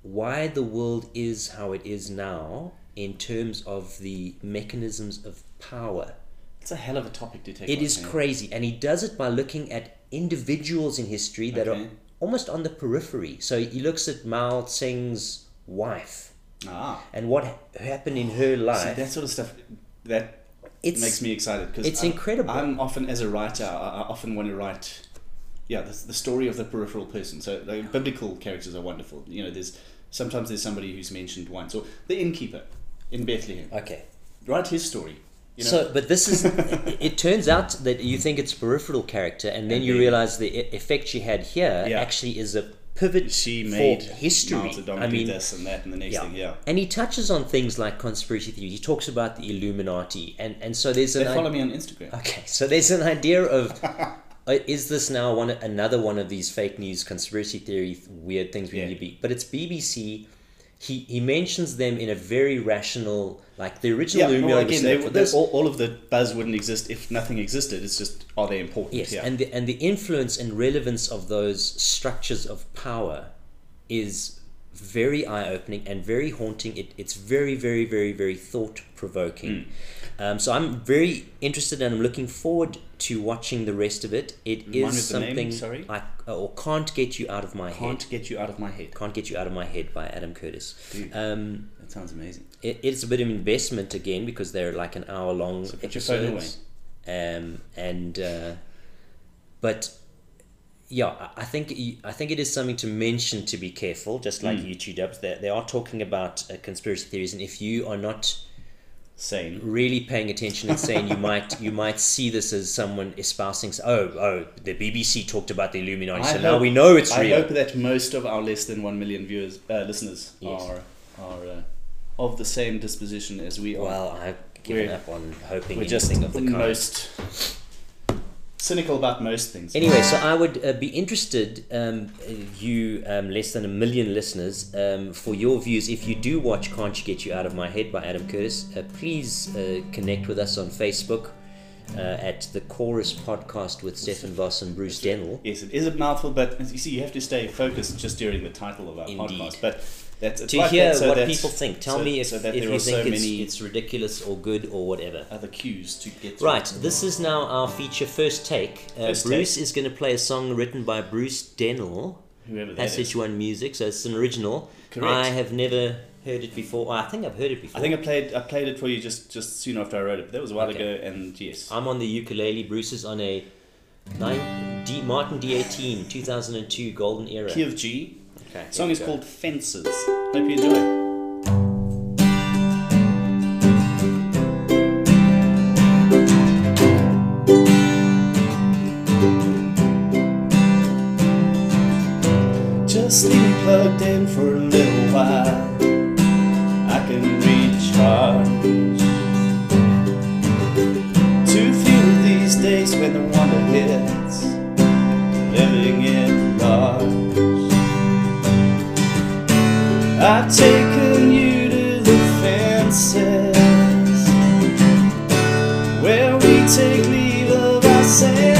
Speaker 1: why the world is how it is now in terms of the mechanisms of power.
Speaker 2: It's a hell of a topic to take.
Speaker 1: It is crazy, and he does it by looking at individuals in history that
Speaker 2: Okay.
Speaker 1: are almost on the periphery. So he looks at Mao Tsing's wife
Speaker 2: Ah.
Speaker 1: and what happened in her
Speaker 2: See,
Speaker 1: life.
Speaker 2: that sort of stuff that
Speaker 1: It's-
Speaker 2: makes me excited because
Speaker 1: it's incredible.
Speaker 2: I'm often as a writer, I, I often want to write, yeah, the, the story of the peripheral person. So like, biblical characters are wonderful. You know, there's sometimes there's somebody who's mentioned once, or the innkeeper in Bethlehem.
Speaker 1: okay.
Speaker 2: Write his story. You know,
Speaker 1: So, but this is. it <laughs> it turns out that you think it's peripheral character, and then
Speaker 2: And
Speaker 1: you
Speaker 2: then-
Speaker 1: realize the effect she had here
Speaker 2: Yeah.
Speaker 1: actually is a pivot
Speaker 2: she
Speaker 1: for
Speaker 2: made
Speaker 1: history. I mean,
Speaker 2: this and that and the next thing. Yeah,
Speaker 1: And he touches on things like conspiracy theory. He talks about the Illuminati, and and so there's an.
Speaker 2: they follow
Speaker 1: i-
Speaker 2: me on Instagram.
Speaker 1: okay. So there's an idea of. <laughs> uh, Is this now one another one of these fake news conspiracy theory weird things we
Speaker 2: Yeah.
Speaker 1: need to be? But it's BBC. He he mentions them in a very rational, like the original
Speaker 2: Yeah, well, again, they, they, all, all of the buzz wouldn't exist if nothing existed. It's just are they important?
Speaker 1: Yes,
Speaker 2: yeah.
Speaker 1: and the and the influence and relevance of those structures of power is very eye opening and very haunting. It, it's very very very very thought provoking.
Speaker 2: Hmm.
Speaker 1: Um, so I'm very interested and I'm looking forward to watching the rest of it. It is
Speaker 2: of name,
Speaker 1: something
Speaker 2: sorry?
Speaker 1: I or can't get you out of my head.
Speaker 2: can't get you out of my head.
Speaker 1: Can't get you out of my head by Adam Curtis.
Speaker 2: Dude.
Speaker 1: Um,
Speaker 2: That sounds amazing.
Speaker 1: it, it's a bit of investment again because they're like an hour long
Speaker 2: So put your phone
Speaker 1: episodes. Um, and uh, but yeah, I- I think I think it is something to mention to be careful, just like
Speaker 2: Mm.
Speaker 1: YouTube dubs. They, they are talking about uh, conspiracy theories, and if you are not
Speaker 2: Sane.
Speaker 1: really paying attention and saying you might you might see this as someone espousing, oh oh, the BBC talked about the Illuminati, so now we know it's
Speaker 2: I
Speaker 1: real.
Speaker 2: I hope that most of our less than one million viewers, uh, listeners,
Speaker 1: Yes.
Speaker 2: are are uh, of the same disposition as we are.
Speaker 1: Well, I've given
Speaker 2: We're-
Speaker 1: up on hoping
Speaker 2: We're just
Speaker 1: the
Speaker 2: the
Speaker 1: kind.
Speaker 2: Cynical about most things.
Speaker 1: Anyway, so I would uh, be interested, um, you um, less than a million listeners, um, for your views. If you do watch Can't You Get You Out of My Head by Adam Curtis, uh, please uh, connect with us on Facebook uh, at the Chorus Podcast with Stefan Voss and Bruce Dennill.
Speaker 2: Yes, it is a mouthful, but as you see, you have to stay focused just during the title of our
Speaker 1: Indeed.
Speaker 2: podcast. But that's
Speaker 1: To
Speaker 2: like
Speaker 1: hear
Speaker 2: that, so
Speaker 1: what people think. Tell
Speaker 2: so-
Speaker 1: me if,
Speaker 2: so
Speaker 1: if
Speaker 2: there
Speaker 1: you
Speaker 2: are
Speaker 1: think
Speaker 2: so
Speaker 1: it's, it's ridiculous or good or whatever.
Speaker 2: other cues to get.
Speaker 1: Right, this is now our feature first take. Uh,
Speaker 2: First
Speaker 1: Bruce
Speaker 2: take.
Speaker 1: is going to play a song written by Bruce Dennill.
Speaker 2: Whoever that
Speaker 1: Passage
Speaker 2: is.
Speaker 1: One Music, so it's an original.
Speaker 2: Correct.
Speaker 1: I have never heard it before. I think I've heard it before.
Speaker 2: I think I played I played it for you just just soon after I wrote it. But that was a while
Speaker 1: Okay.
Speaker 2: ago, and yes,
Speaker 1: I'm on the ukulele. Bruce is on a nine, D, Martin D18 2002 Golden Era.
Speaker 2: key of G.
Speaker 1: Okay,
Speaker 2: song is
Speaker 1: go.
Speaker 2: called Fences. Hope you enjoy. Just leave me plugged in for a little while. I can recharge. I've taken you to the fences Where we take leave of our senses.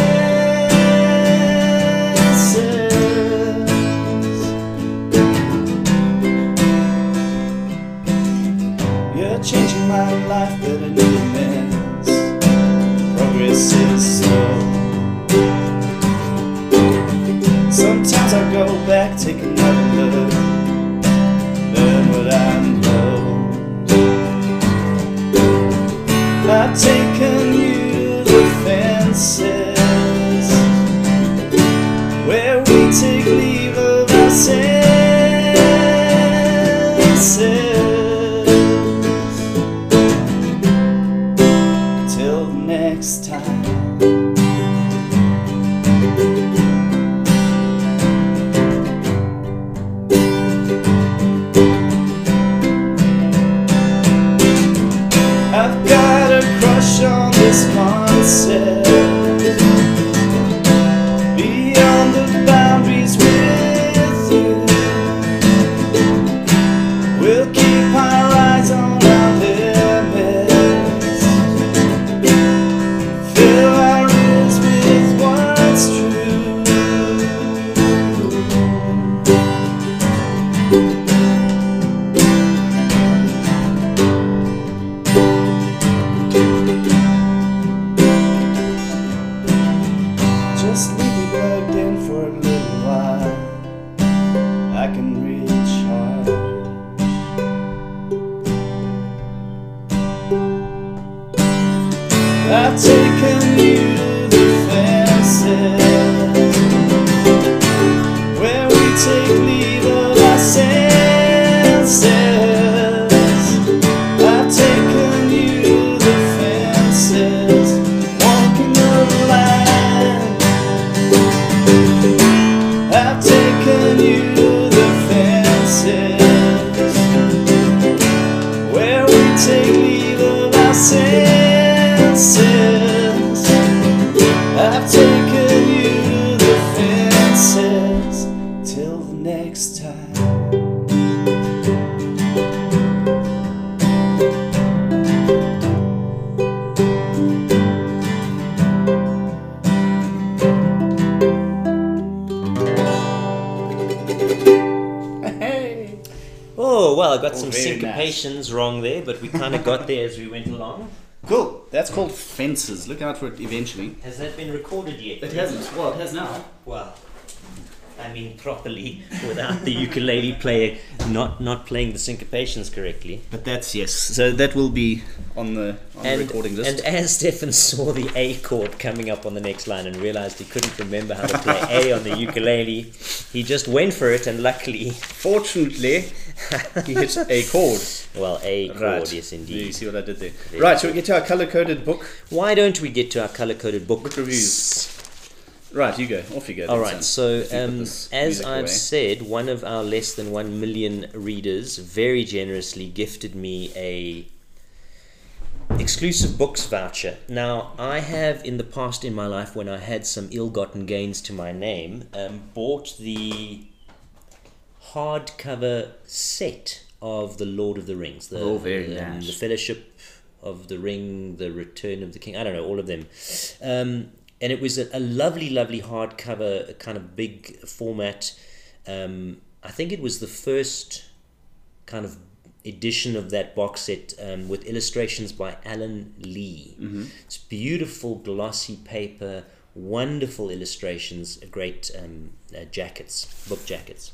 Speaker 2: You're changing my life, but I need amends Progress is slow. Sometimes I go back,
Speaker 1: taking wrong there, but we kind of got there as we went along.
Speaker 2: Cool. That's called fences. Look out for it eventually.
Speaker 1: Has that been recorded yet? It hasn't.
Speaker 2: Well, it has now. <laughs>
Speaker 1: Properly without the ukulele player not not playing the syncopations correctly.
Speaker 2: But that's yes. So that will be on the on the recording list.
Speaker 1: and as Stefan saw the A chord coming up on the next line and realized he couldn't remember how to play A on the ukulele, he just went for it and luckily, <laughs>
Speaker 2: Fortunately, he hit a chord.
Speaker 1: well, A chord,
Speaker 2: Right.
Speaker 1: yes
Speaker 2: You see what I did there?
Speaker 1: Very
Speaker 2: Right, shall we get to our color coded book?
Speaker 1: Why don't we get to our color coded book,
Speaker 2: Book reviews. Right, you go. Off you go.
Speaker 1: All right, so
Speaker 2: If you put
Speaker 1: um, as I've
Speaker 2: away.
Speaker 1: said, one of our less than one million readers very generously gifted me a exclusive books voucher. Now, I have in the past in my life, when I had some ill-gotten gains to my name, um, bought the hardcover set of the Lord of the Rings. The,
Speaker 2: Oh, very
Speaker 1: um,
Speaker 2: nice.
Speaker 1: The Fellowship of the Ring, the Return of the King. I don't know all of them. Um, and it was a, a lovely, lovely hardcover, kind of big format. Um, I think it was the first kind of edition of that box set um, with illustrations by Alan Lee. It's beautiful glossy paper, wonderful illustrations, great um, uh, jackets, book jackets.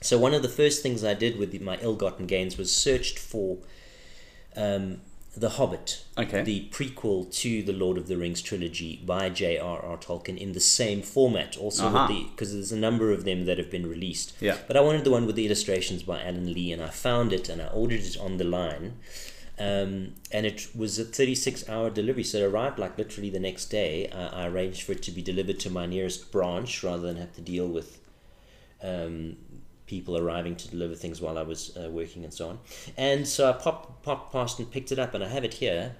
Speaker 1: So one of the first things I did with the, my ill-gotten gains was searched for um, The Hobbit,
Speaker 2: Okay.
Speaker 1: the prequel to the Lord of the Rings trilogy by J.R.R. Tolkien in the same format, also
Speaker 2: Uh-huh.
Speaker 1: with the because there's a number of them that have been released.
Speaker 2: Yeah.
Speaker 1: But I wanted the one with the illustrations by Alan Lee, and I found it and I ordered it on the line. Um, and it was a 36 hour delivery, so it arrived like literally the next day. I, I arranged for it to be delivered to my nearest branch rather than have to deal with um, people arriving to deliver things while I was uh, working and so on. And so I popped, popped past and picked it up, and I have it here.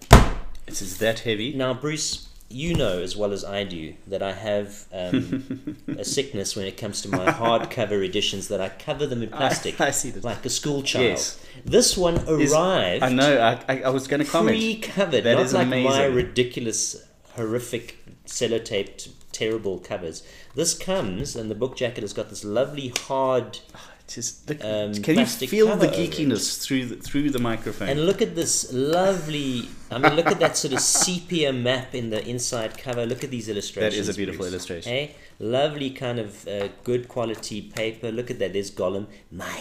Speaker 2: It is that heavy.
Speaker 1: Now, Bruce, you know as well as I do that I have um, <laughs> a sickness when it comes to my hardcover editions that I cover them in plastic, <laughs>
Speaker 2: I see this.
Speaker 1: like a school child.
Speaker 2: Yes.
Speaker 1: This one
Speaker 2: Is-
Speaker 1: arrived
Speaker 2: I know. I, I, I was going to comment.
Speaker 1: pre-covered,
Speaker 2: That
Speaker 1: not
Speaker 2: is
Speaker 1: like my ridiculous, horrific, sellotaped, terrible covers. This comes, and the book jacket has got this lovely hard
Speaker 2: Just look,
Speaker 1: Um,
Speaker 2: can you feel the
Speaker 1: it.
Speaker 2: geekiness through the, through the microphone?
Speaker 1: And look at this lovely. I mean, look at that sort of sepia map in the inside cover. Look at these illustrations.
Speaker 2: that is a beautiful
Speaker 1: Bruce.
Speaker 2: illustration.
Speaker 1: Hey, lovely kind of uh, good quality paper. Look at that. There's Gollum. My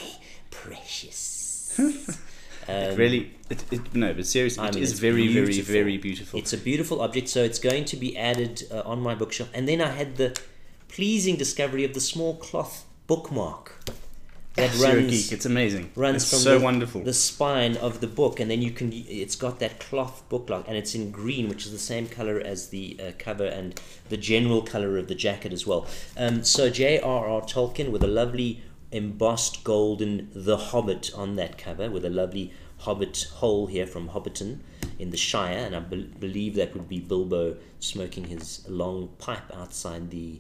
Speaker 1: precious. <laughs> Um,
Speaker 2: really, it, it, no, but seriously,
Speaker 1: I
Speaker 2: it
Speaker 1: mean,
Speaker 2: is
Speaker 1: it's
Speaker 2: very, very, very beautiful.
Speaker 1: It's a beautiful object, so it's going to be added uh, on my bookshelf. And then I had the pleasing discovery of the small cloth bookmark that
Speaker 2: a
Speaker 1: runs.
Speaker 2: It's amazing.
Speaker 1: runs
Speaker 2: it's
Speaker 1: from
Speaker 2: so
Speaker 1: the,
Speaker 2: wonderful.
Speaker 1: the spine of the book, and then you can. It's got that cloth bookmark, and it's in green, which is the same color as the uh, cover and the general color of the jacket as well. Um, so J.R.R. Tolkien with a lovely embossed golden The Hobbit on that cover, with a lovely Hobbit hole here from Hobbiton in the Shire, and I bel believe that would be Bilbo smoking his long pipe outside the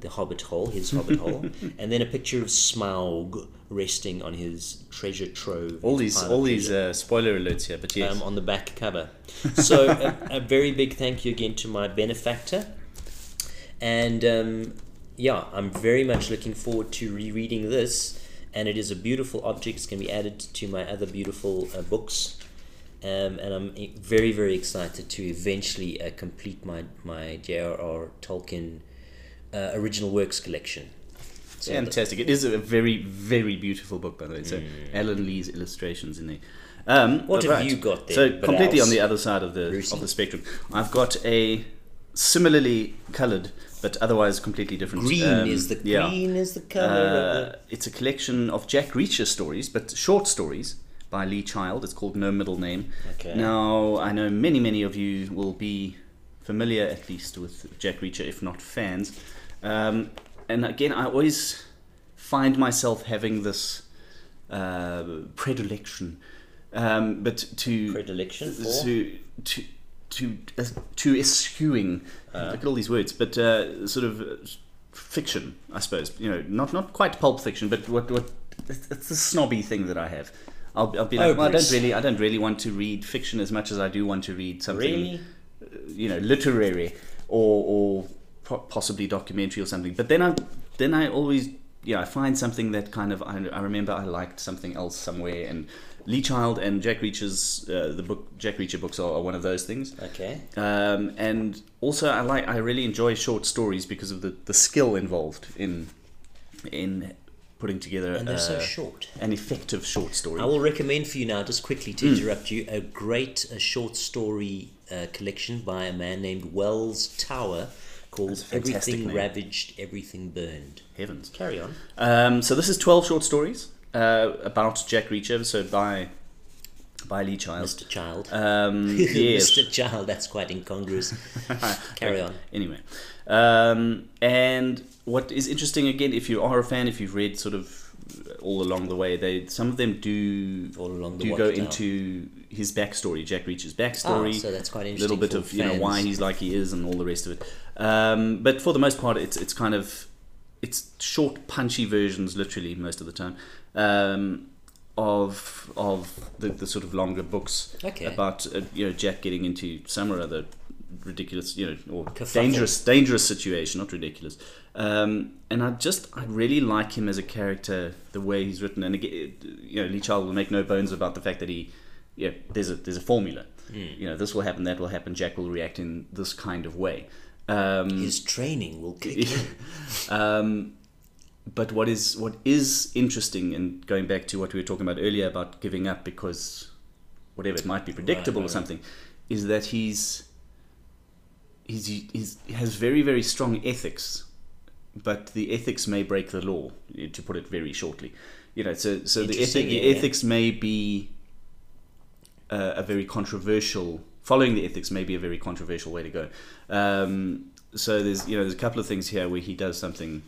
Speaker 1: the Hobbit hole, his <laughs> Hobbit hole, and then a picture of Smaug resting on his treasure trove.
Speaker 2: all these, all these uh, spoiler alerts here, but yes,
Speaker 1: um, on the back cover. So a, a very big thank you again to my benefactor, and um, yeah, I'm very much looking forward to rereading this. And it is a beautiful object. It's going to be added to my other beautiful uh, books. Um, and I'm very, very excited to eventually uh, complete my, my J.R.R. Tolkien uh, original works collection. So
Speaker 2: fantastic. It is a very, very beautiful book, by the way. So Alan Lee's illustrations in there. Um,
Speaker 1: Mm. What have you got there,
Speaker 2: So completely on the other side of the
Speaker 1: Brucey?
Speaker 2: of the spectrum, I've got a similarly coloured but otherwise completely different.
Speaker 1: green
Speaker 2: um,
Speaker 1: is the
Speaker 2: yeah.
Speaker 1: green is the color
Speaker 2: Uh, it's a collection of Jack Reacher stories, but short stories by Lee Child. It's called No Middle Name.
Speaker 1: Okay.
Speaker 2: Now, I know many, many of you will be familiar at least with Jack Reacher, if not fans. Um, and again, I always find myself having this uh, predilection, um, but to
Speaker 1: predilection for.
Speaker 2: to to to uh, to eschewing
Speaker 1: Uh.
Speaker 2: look at all these words, but uh, sort of uh, fiction, I suppose. You know, not not quite pulp fiction, but what what it's the snobby thing that I have. I'll, I'll be
Speaker 1: Oh,
Speaker 2: like, well, I don't really, I don't really want to read fiction as much as I do want to read something,
Speaker 1: Really?
Speaker 2: you know, literary or or possibly documentary or something. But then I then I always yeah I find something that kind of I, I remember I liked something else somewhere and Lee Child and Jack Reacher's uh, the book Jack Reacher books are, are one of those things.
Speaker 1: Okay.
Speaker 2: Um, and also I like I really enjoy short stories because of the, the skill involved in in putting together
Speaker 1: And they're so short.
Speaker 2: an effective short story.
Speaker 1: I will recommend for you now, just quickly to interrupt you, a great uh, short story uh, collection by a man named Wells Tower called
Speaker 2: That's a fantastic
Speaker 1: Everything
Speaker 2: name.
Speaker 1: Ravaged, Everything Burned.
Speaker 2: Heavens.
Speaker 1: Carry on.
Speaker 2: Um, so this is 12 short stories uh, about Jack Reacher, so by by Lee Child.
Speaker 1: Mr. Child.
Speaker 2: Um, <laughs> yes.
Speaker 1: Mr. Child, that's quite incongruous. <laughs> Carry on.
Speaker 2: Anyway, um, and what is interesting again, if you are a fan, if you've read sort of all along the way, they some of them do
Speaker 1: All along the
Speaker 2: do go
Speaker 1: watchtower.
Speaker 2: into his backstory, Jack Reacher's
Speaker 1: Ah,
Speaker 2: backstory.
Speaker 1: so that's quite
Speaker 2: a little bit of you know why he's like he is and all the rest of it. Um, but for the most part, it's it's kind of it's short, punchy versions, literally most of the time, um, of of the, the sort of longer books
Speaker 1: Okay.
Speaker 2: about uh, you know Jack getting into some or other ridiculous you know or
Speaker 1: Kerfuffle.
Speaker 2: dangerous dangerous situation, not ridiculous. Um, and I just I really like him as a character, the way he's written, and again, you know Lee Child will make no bones about the fact that he yeah there's a there's a formula.
Speaker 1: Hmm.
Speaker 2: You know this will happen, that will happen. Jack will react in this kind of way. Um,
Speaker 1: His training will kick <laughs> in.
Speaker 2: um, but what is what is interesting, and going back to what we were talking about earlier about giving up because whatever it might be predictable
Speaker 1: right,
Speaker 2: or something, is that he's he's, he's he has very very strong ethics, but the ethics may break the law. To put it very shortly, you know, so so the, ethic, the
Speaker 1: yeah.
Speaker 2: ethics may be uh, a very controversial following the ethics may be a very controversial way to go um, so there's you know there's a couple of things here where he does something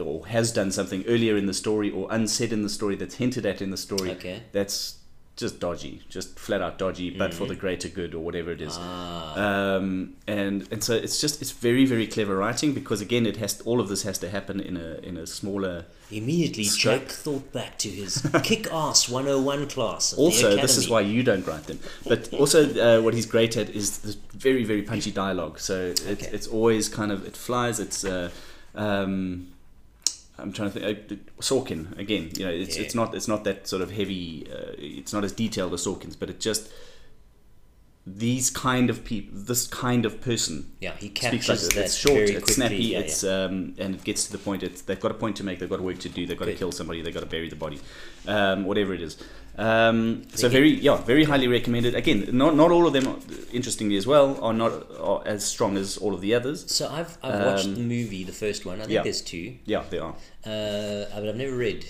Speaker 2: or has done something earlier in the story or unsaid in the story that's hinted at in the story
Speaker 1: Okay.
Speaker 2: that's just dodgy just flat out dodgy but for the greater good or whatever it is
Speaker 1: Ah,
Speaker 2: um, and and so it's just it's very very clever writing because again it has all of this has to happen in a in a smaller
Speaker 1: immediately,
Speaker 2: Stroke.
Speaker 1: Jack thought back to his <laughs> kick ass 101 class.
Speaker 2: Also this is why you don't write them but also uh, what he's great at is the very very punchy dialogue so it's,
Speaker 1: Okay.
Speaker 2: it's always kind of it flies it's uh, um,
Speaker 4: I'm trying to think. Uh, Sorkin again. You know, it's
Speaker 1: Yeah.
Speaker 4: it's not it's not that sort of heavy. Uh, it's not as detailed as Sorkin's, but it just these kind of people, this kind of person
Speaker 1: Yeah, he
Speaker 4: speaks
Speaker 1: captures
Speaker 4: like
Speaker 1: that
Speaker 4: It's short, it's
Speaker 1: quickly.
Speaker 4: snappy,
Speaker 1: yeah,
Speaker 4: it's
Speaker 1: yeah.
Speaker 4: um, and it gets to the point. It's they've got a point to make. They've got work to do. They've got to kill somebody. They've got to bury the body, um, whatever it is. Um, so very yeah, very highly recommended. Again, not not all of them, are, interestingly as well, are not are as strong as all of the others.
Speaker 1: So I've I've watched
Speaker 4: um,
Speaker 1: the movie, the first one. I think
Speaker 4: yeah.
Speaker 1: there's two,
Speaker 4: Yeah, they are
Speaker 1: uh, but I've never read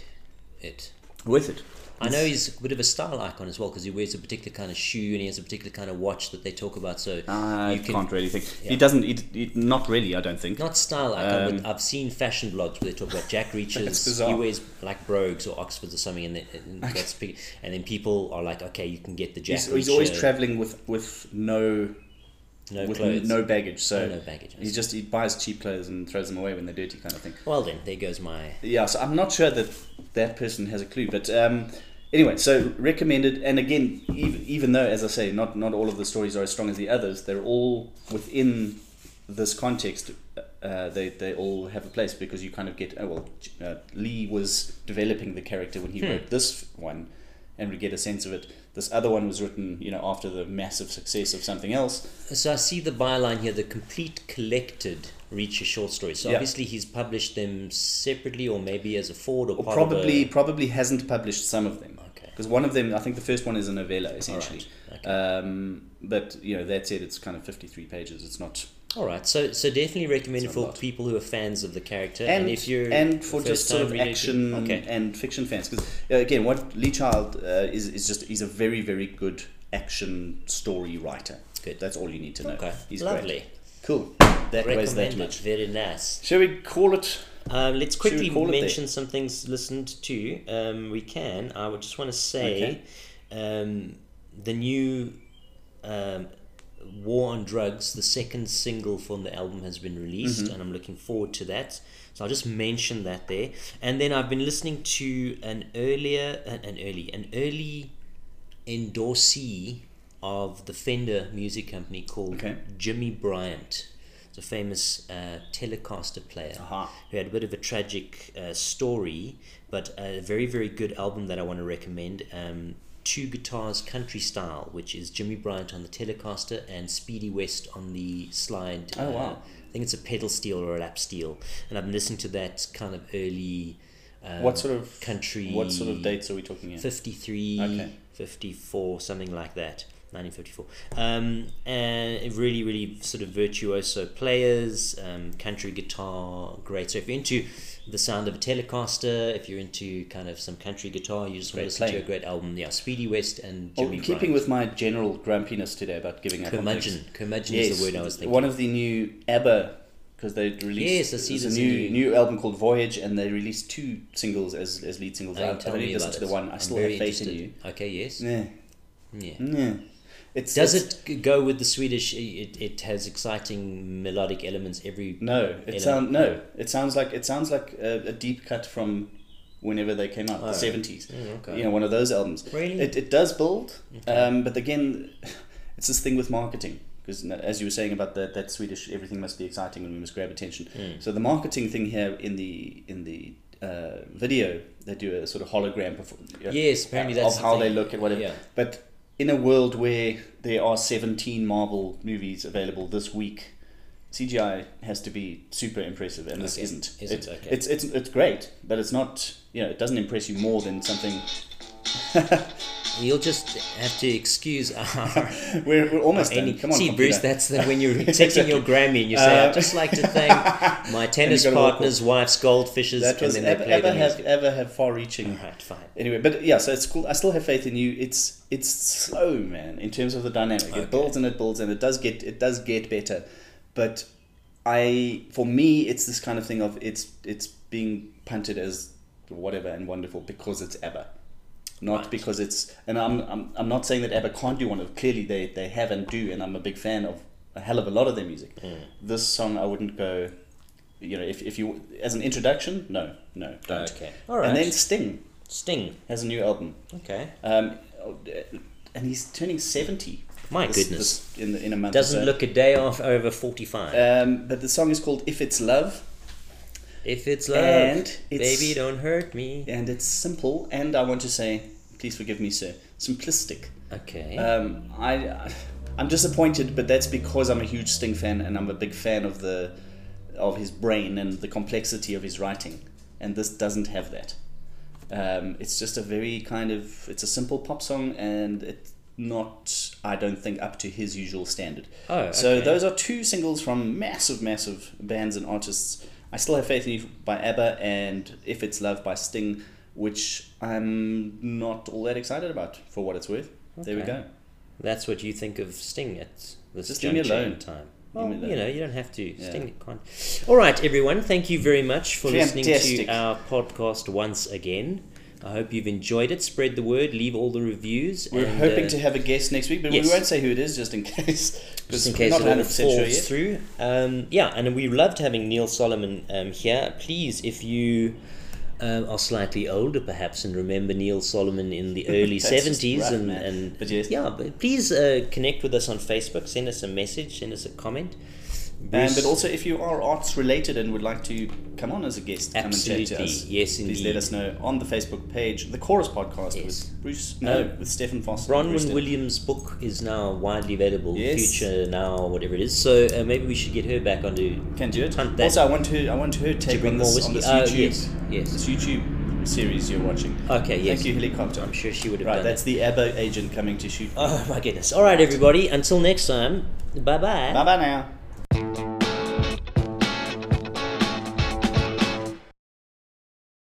Speaker 1: it.
Speaker 4: worth it.
Speaker 1: I know he's a bit of a style icon as well because he wears a particular kind of shoe and he has a particular kind of watch that they talk about. So
Speaker 4: I
Speaker 1: you can
Speaker 4: can't really think.
Speaker 1: yeah.
Speaker 4: He doesn't. He, he, not really. I don't think.
Speaker 1: not style icon,
Speaker 4: Um,
Speaker 1: but I've seen fashion blogs where they talk about Jack <laughs> reaches. He wears like brogues or Oxfords or something, and, then- and that's. And then people are like, okay, you can get the Jack.
Speaker 2: He's, he's always traveling with with no
Speaker 1: no
Speaker 2: with
Speaker 1: clothes.
Speaker 2: no baggage. So
Speaker 1: Oh, no baggage.
Speaker 2: he just he buys cheap clothes and throws them away when they're dirty, kind of thing.
Speaker 1: Well then, there goes my.
Speaker 2: Yeah, so I'm not sure that that person has a clue, but um, anyway, so recommended. And again, even, even though, as I say, not not all of the stories are as strong as the others, they're all within this context. Uh, they they all have a place because you kind of get oh well, uh, Lee was developing the character when he
Speaker 1: Hmm.
Speaker 2: wrote this one, and we get a sense of it. This other one was written, you know, after the massive success of something else.
Speaker 1: So I see the byline here: the complete collected Reacher short stories. So
Speaker 2: Yeah.
Speaker 1: obviously he's published them separately, or maybe as a forward, or,
Speaker 2: Or probably
Speaker 1: a,
Speaker 2: probably hasn't published some of them.
Speaker 1: Okay.
Speaker 2: Because one of them, I think the first one is a novella essentially.
Speaker 1: Alright, okay.
Speaker 2: Um, but you know that said, it's kind of fifty three pages. It's not.
Speaker 1: All right, so so definitely recommended
Speaker 2: It's
Speaker 1: for people who are fans of the character,
Speaker 2: And,
Speaker 1: and, if you're
Speaker 2: and for just sort of action
Speaker 1: Okay,
Speaker 2: and fiction fans, because uh, again, what Lee Child uh, is is just he's a very very good action story writer.
Speaker 1: Good.
Speaker 2: That's all you need to know.
Speaker 1: okay,
Speaker 2: He's
Speaker 1: lovely.
Speaker 2: great. Cool. That was that much.
Speaker 1: Very nice.
Speaker 2: Shall we call it?
Speaker 1: Um, let's quickly
Speaker 2: call it there?
Speaker 1: mention some things listened to. Um, we can. I would just want to say um, the new um, War on Drugs, the second single from the album, has been released,
Speaker 2: Mm-hmm.
Speaker 1: and I'm looking forward to that. So I'll just mention that there. And then I've been listening to an earlier, an, an early, an early endorsee of the Fender music company called
Speaker 2: Okay.
Speaker 1: Jimmy Bryant. It's a famous uh, Telecaster player
Speaker 2: Aha.
Speaker 1: who had a bit of a tragic uh, story, but a very, very good album that I want to recommend. Um, Two Guitars Country Style, which is Jimmy Bryant on the Telecaster and Speedy West on the slide.
Speaker 2: Oh,
Speaker 1: uh,
Speaker 2: wow.
Speaker 1: I think it's a pedal steel or a lap steel. And I've been listening to that kind of early um,
Speaker 2: What sort of
Speaker 1: country.
Speaker 2: What sort of dates are we talking here?
Speaker 1: 53,
Speaker 2: Okay.
Speaker 1: 54, something like that. 1954. Um, and really, really sort of virtuoso players, um, country guitar, great. So if you're into the sound of a Telecaster, if you're into kind of some country guitar, you just want to
Speaker 2: Great
Speaker 1: listen to a great album. Yeah, Speedy West and
Speaker 2: Oh,
Speaker 1: Jimmy
Speaker 2: keeping
Speaker 1: Bryant.
Speaker 2: with my general grumpiness today about giving up. on
Speaker 1: curmudgeon. Curmudgeon
Speaker 2: Yes,
Speaker 1: is the word I was thinking.
Speaker 2: One of the new ABBA, because they released
Speaker 1: Yes, I see
Speaker 2: a new,
Speaker 1: new-
Speaker 2: album called Voyage, and they released two singles as, as lead singles.
Speaker 1: Oh,
Speaker 2: I,
Speaker 1: tell
Speaker 2: I've only listened to the one. I
Speaker 1: I'm
Speaker 2: still have faith in
Speaker 1: interested.
Speaker 2: you.
Speaker 1: Okay, yes.
Speaker 2: Yeah,
Speaker 1: Yeah.
Speaker 2: yeah. It's
Speaker 1: Does
Speaker 2: it's-
Speaker 1: it go with the Swedish? It, it has exciting melodic elements every.
Speaker 2: No, it
Speaker 1: element?
Speaker 2: sound no. It sounds like it sounds like a, a deep cut from whenever they came out, the
Speaker 1: Oh.
Speaker 2: seventies.
Speaker 1: Mm, okay.
Speaker 2: You know, one of those albums.
Speaker 1: Really?
Speaker 2: It, it does build,
Speaker 1: Okay.
Speaker 2: um, but again, <laughs> it's this thing with marketing. Because as you were saying about that, that Swedish, everything must be exciting and we must grab attention.
Speaker 1: Mm.
Speaker 2: So the marketing thing here in the in the uh, video, they do a sort of hologram performance. you know,
Speaker 1: Yes, apparently
Speaker 2: of
Speaker 1: that's the
Speaker 2: how they look at whatever.
Speaker 1: Yeah.
Speaker 2: But in a world where there are 17 Marvel movies available this week, CGI has to be super impressive, and this
Speaker 1: Okay.
Speaker 2: isn't.
Speaker 1: Isn't,
Speaker 2: It-
Speaker 1: okay.
Speaker 2: It's it's it's great, but it's not. You know, it doesn't impress you more than something. <laughs>
Speaker 1: You'll just have to excuse our. <laughs>
Speaker 2: We're, we're almost
Speaker 1: Any.
Speaker 2: Come on,
Speaker 1: see,
Speaker 2: computer.
Speaker 1: Bruce, that's the, when you're <laughs> taking your Grammy and you say,
Speaker 2: Uh,
Speaker 1: I'd just like to thank my tennis partner's wife's goldfishes.
Speaker 2: that was
Speaker 1: and then
Speaker 2: ever,
Speaker 1: they play
Speaker 2: ever have
Speaker 1: music.
Speaker 2: ever have far-reaching.
Speaker 1: Alright, fine.
Speaker 2: Anyway, but yeah, so it's cool. I still have faith in you. It's it's slow, man, in terms of the dynamic.
Speaker 1: Okay.
Speaker 2: It builds and it builds and it does get it does get better, but I for me it's this kind of thing of it's it's being punted as whatever and wonderful because it's ABBA. Not
Speaker 1: Right.
Speaker 2: because it's and I'm, I'm I'm not saying that ABBA can't do one of clearly they, they have and do and I'm a big fan of a hell of a lot of their music.
Speaker 1: Mm.
Speaker 2: This song I wouldn't go you know, if, if you as an introduction, no, no, don't.
Speaker 1: Okay. Alright.
Speaker 2: And then Sting
Speaker 1: Sting.
Speaker 2: has a new album,
Speaker 1: Okay.
Speaker 2: um, and he's turning seventy.
Speaker 1: My
Speaker 2: this-
Speaker 1: goodness.
Speaker 2: this- in the, in a month.
Speaker 1: Doesn't
Speaker 2: so.
Speaker 1: look a day off over 45.
Speaker 2: Um, but the song is called "If It's Love."
Speaker 1: If it's love,
Speaker 2: And it's-
Speaker 1: baby, don't hurt me.
Speaker 2: and it's simple. And I want to say, please forgive me, sir, simplistic.
Speaker 1: Okay.
Speaker 2: Um, I, I'm disappointed, but that's because I'm a huge Sting fan and I'm a big fan of the, of his brain and the complexity of his writing. And this doesn't have that. Um, it's just a very kind of, it's a simple pop song and it's not, I don't think, up to his usual standard.
Speaker 1: Oh,
Speaker 2: So
Speaker 1: okay.
Speaker 2: those are two singles from massive, massive bands and artists. I still have faith in you by ABBA and If It's Love by Sting, which I'm not all that excited about for what it's worth. There we go.
Speaker 1: That's what you think of Sting at this
Speaker 2: Just leave me alone.
Speaker 1: time. Well, you know, you don't have to.
Speaker 2: Yeah.
Speaker 1: Sting can't. All right, everyone. Thank you very much for listening to our podcast once again. I hope you've enjoyed it. Spread the word. Leave all the reviews.
Speaker 2: We're
Speaker 1: and,
Speaker 2: hoping
Speaker 1: uh,
Speaker 2: to have a guest next week, but
Speaker 1: yes.
Speaker 2: we won't say who it is just in <laughs> case.
Speaker 1: just in case
Speaker 2: not
Speaker 1: it all
Speaker 2: 100%
Speaker 1: falls
Speaker 2: sure yet.
Speaker 1: through. Um, yeah, and we loved having Neil Solomon um, here. Please, if you um, are slightly older, perhaps, and remember Neil Solomon in the <laughs> early seventies,
Speaker 2: rough,
Speaker 1: and, and
Speaker 2: But yes.
Speaker 1: yeah, but please uh, connect with us on Facebook. Send us a message. Send us a comment.
Speaker 2: Um, but also, if you are arts related and would like to come on as a guest, come and chat to
Speaker 1: Absolutely.
Speaker 2: us.
Speaker 1: Yes,
Speaker 2: Please let us know on the Facebook page, the Chorus Podcast
Speaker 1: Yes.
Speaker 2: with Bruce, no,
Speaker 1: Uh,
Speaker 2: with Stephen Foster.
Speaker 1: Bronwyn Williams' book is now widely available.
Speaker 2: Yes.
Speaker 1: Future now, whatever it is. So uh, maybe we should get her back onto.
Speaker 2: Can do it.
Speaker 1: That.
Speaker 2: Also, I want her. I want her take
Speaker 1: bring
Speaker 2: on
Speaker 1: more
Speaker 2: this, on this
Speaker 1: Uh,
Speaker 2: YouTube.
Speaker 1: yes, yes.
Speaker 2: This YouTube series you're watching.
Speaker 1: Okay, yes.
Speaker 2: Thank you, helicopter.
Speaker 1: I'm sure she would have
Speaker 2: Right, that's
Speaker 1: it.
Speaker 2: the ABBA agent coming to shoot.
Speaker 1: Oh my goodness! All right, everybody. Until next time. Bye bye.
Speaker 2: Bye bye now. Thank you.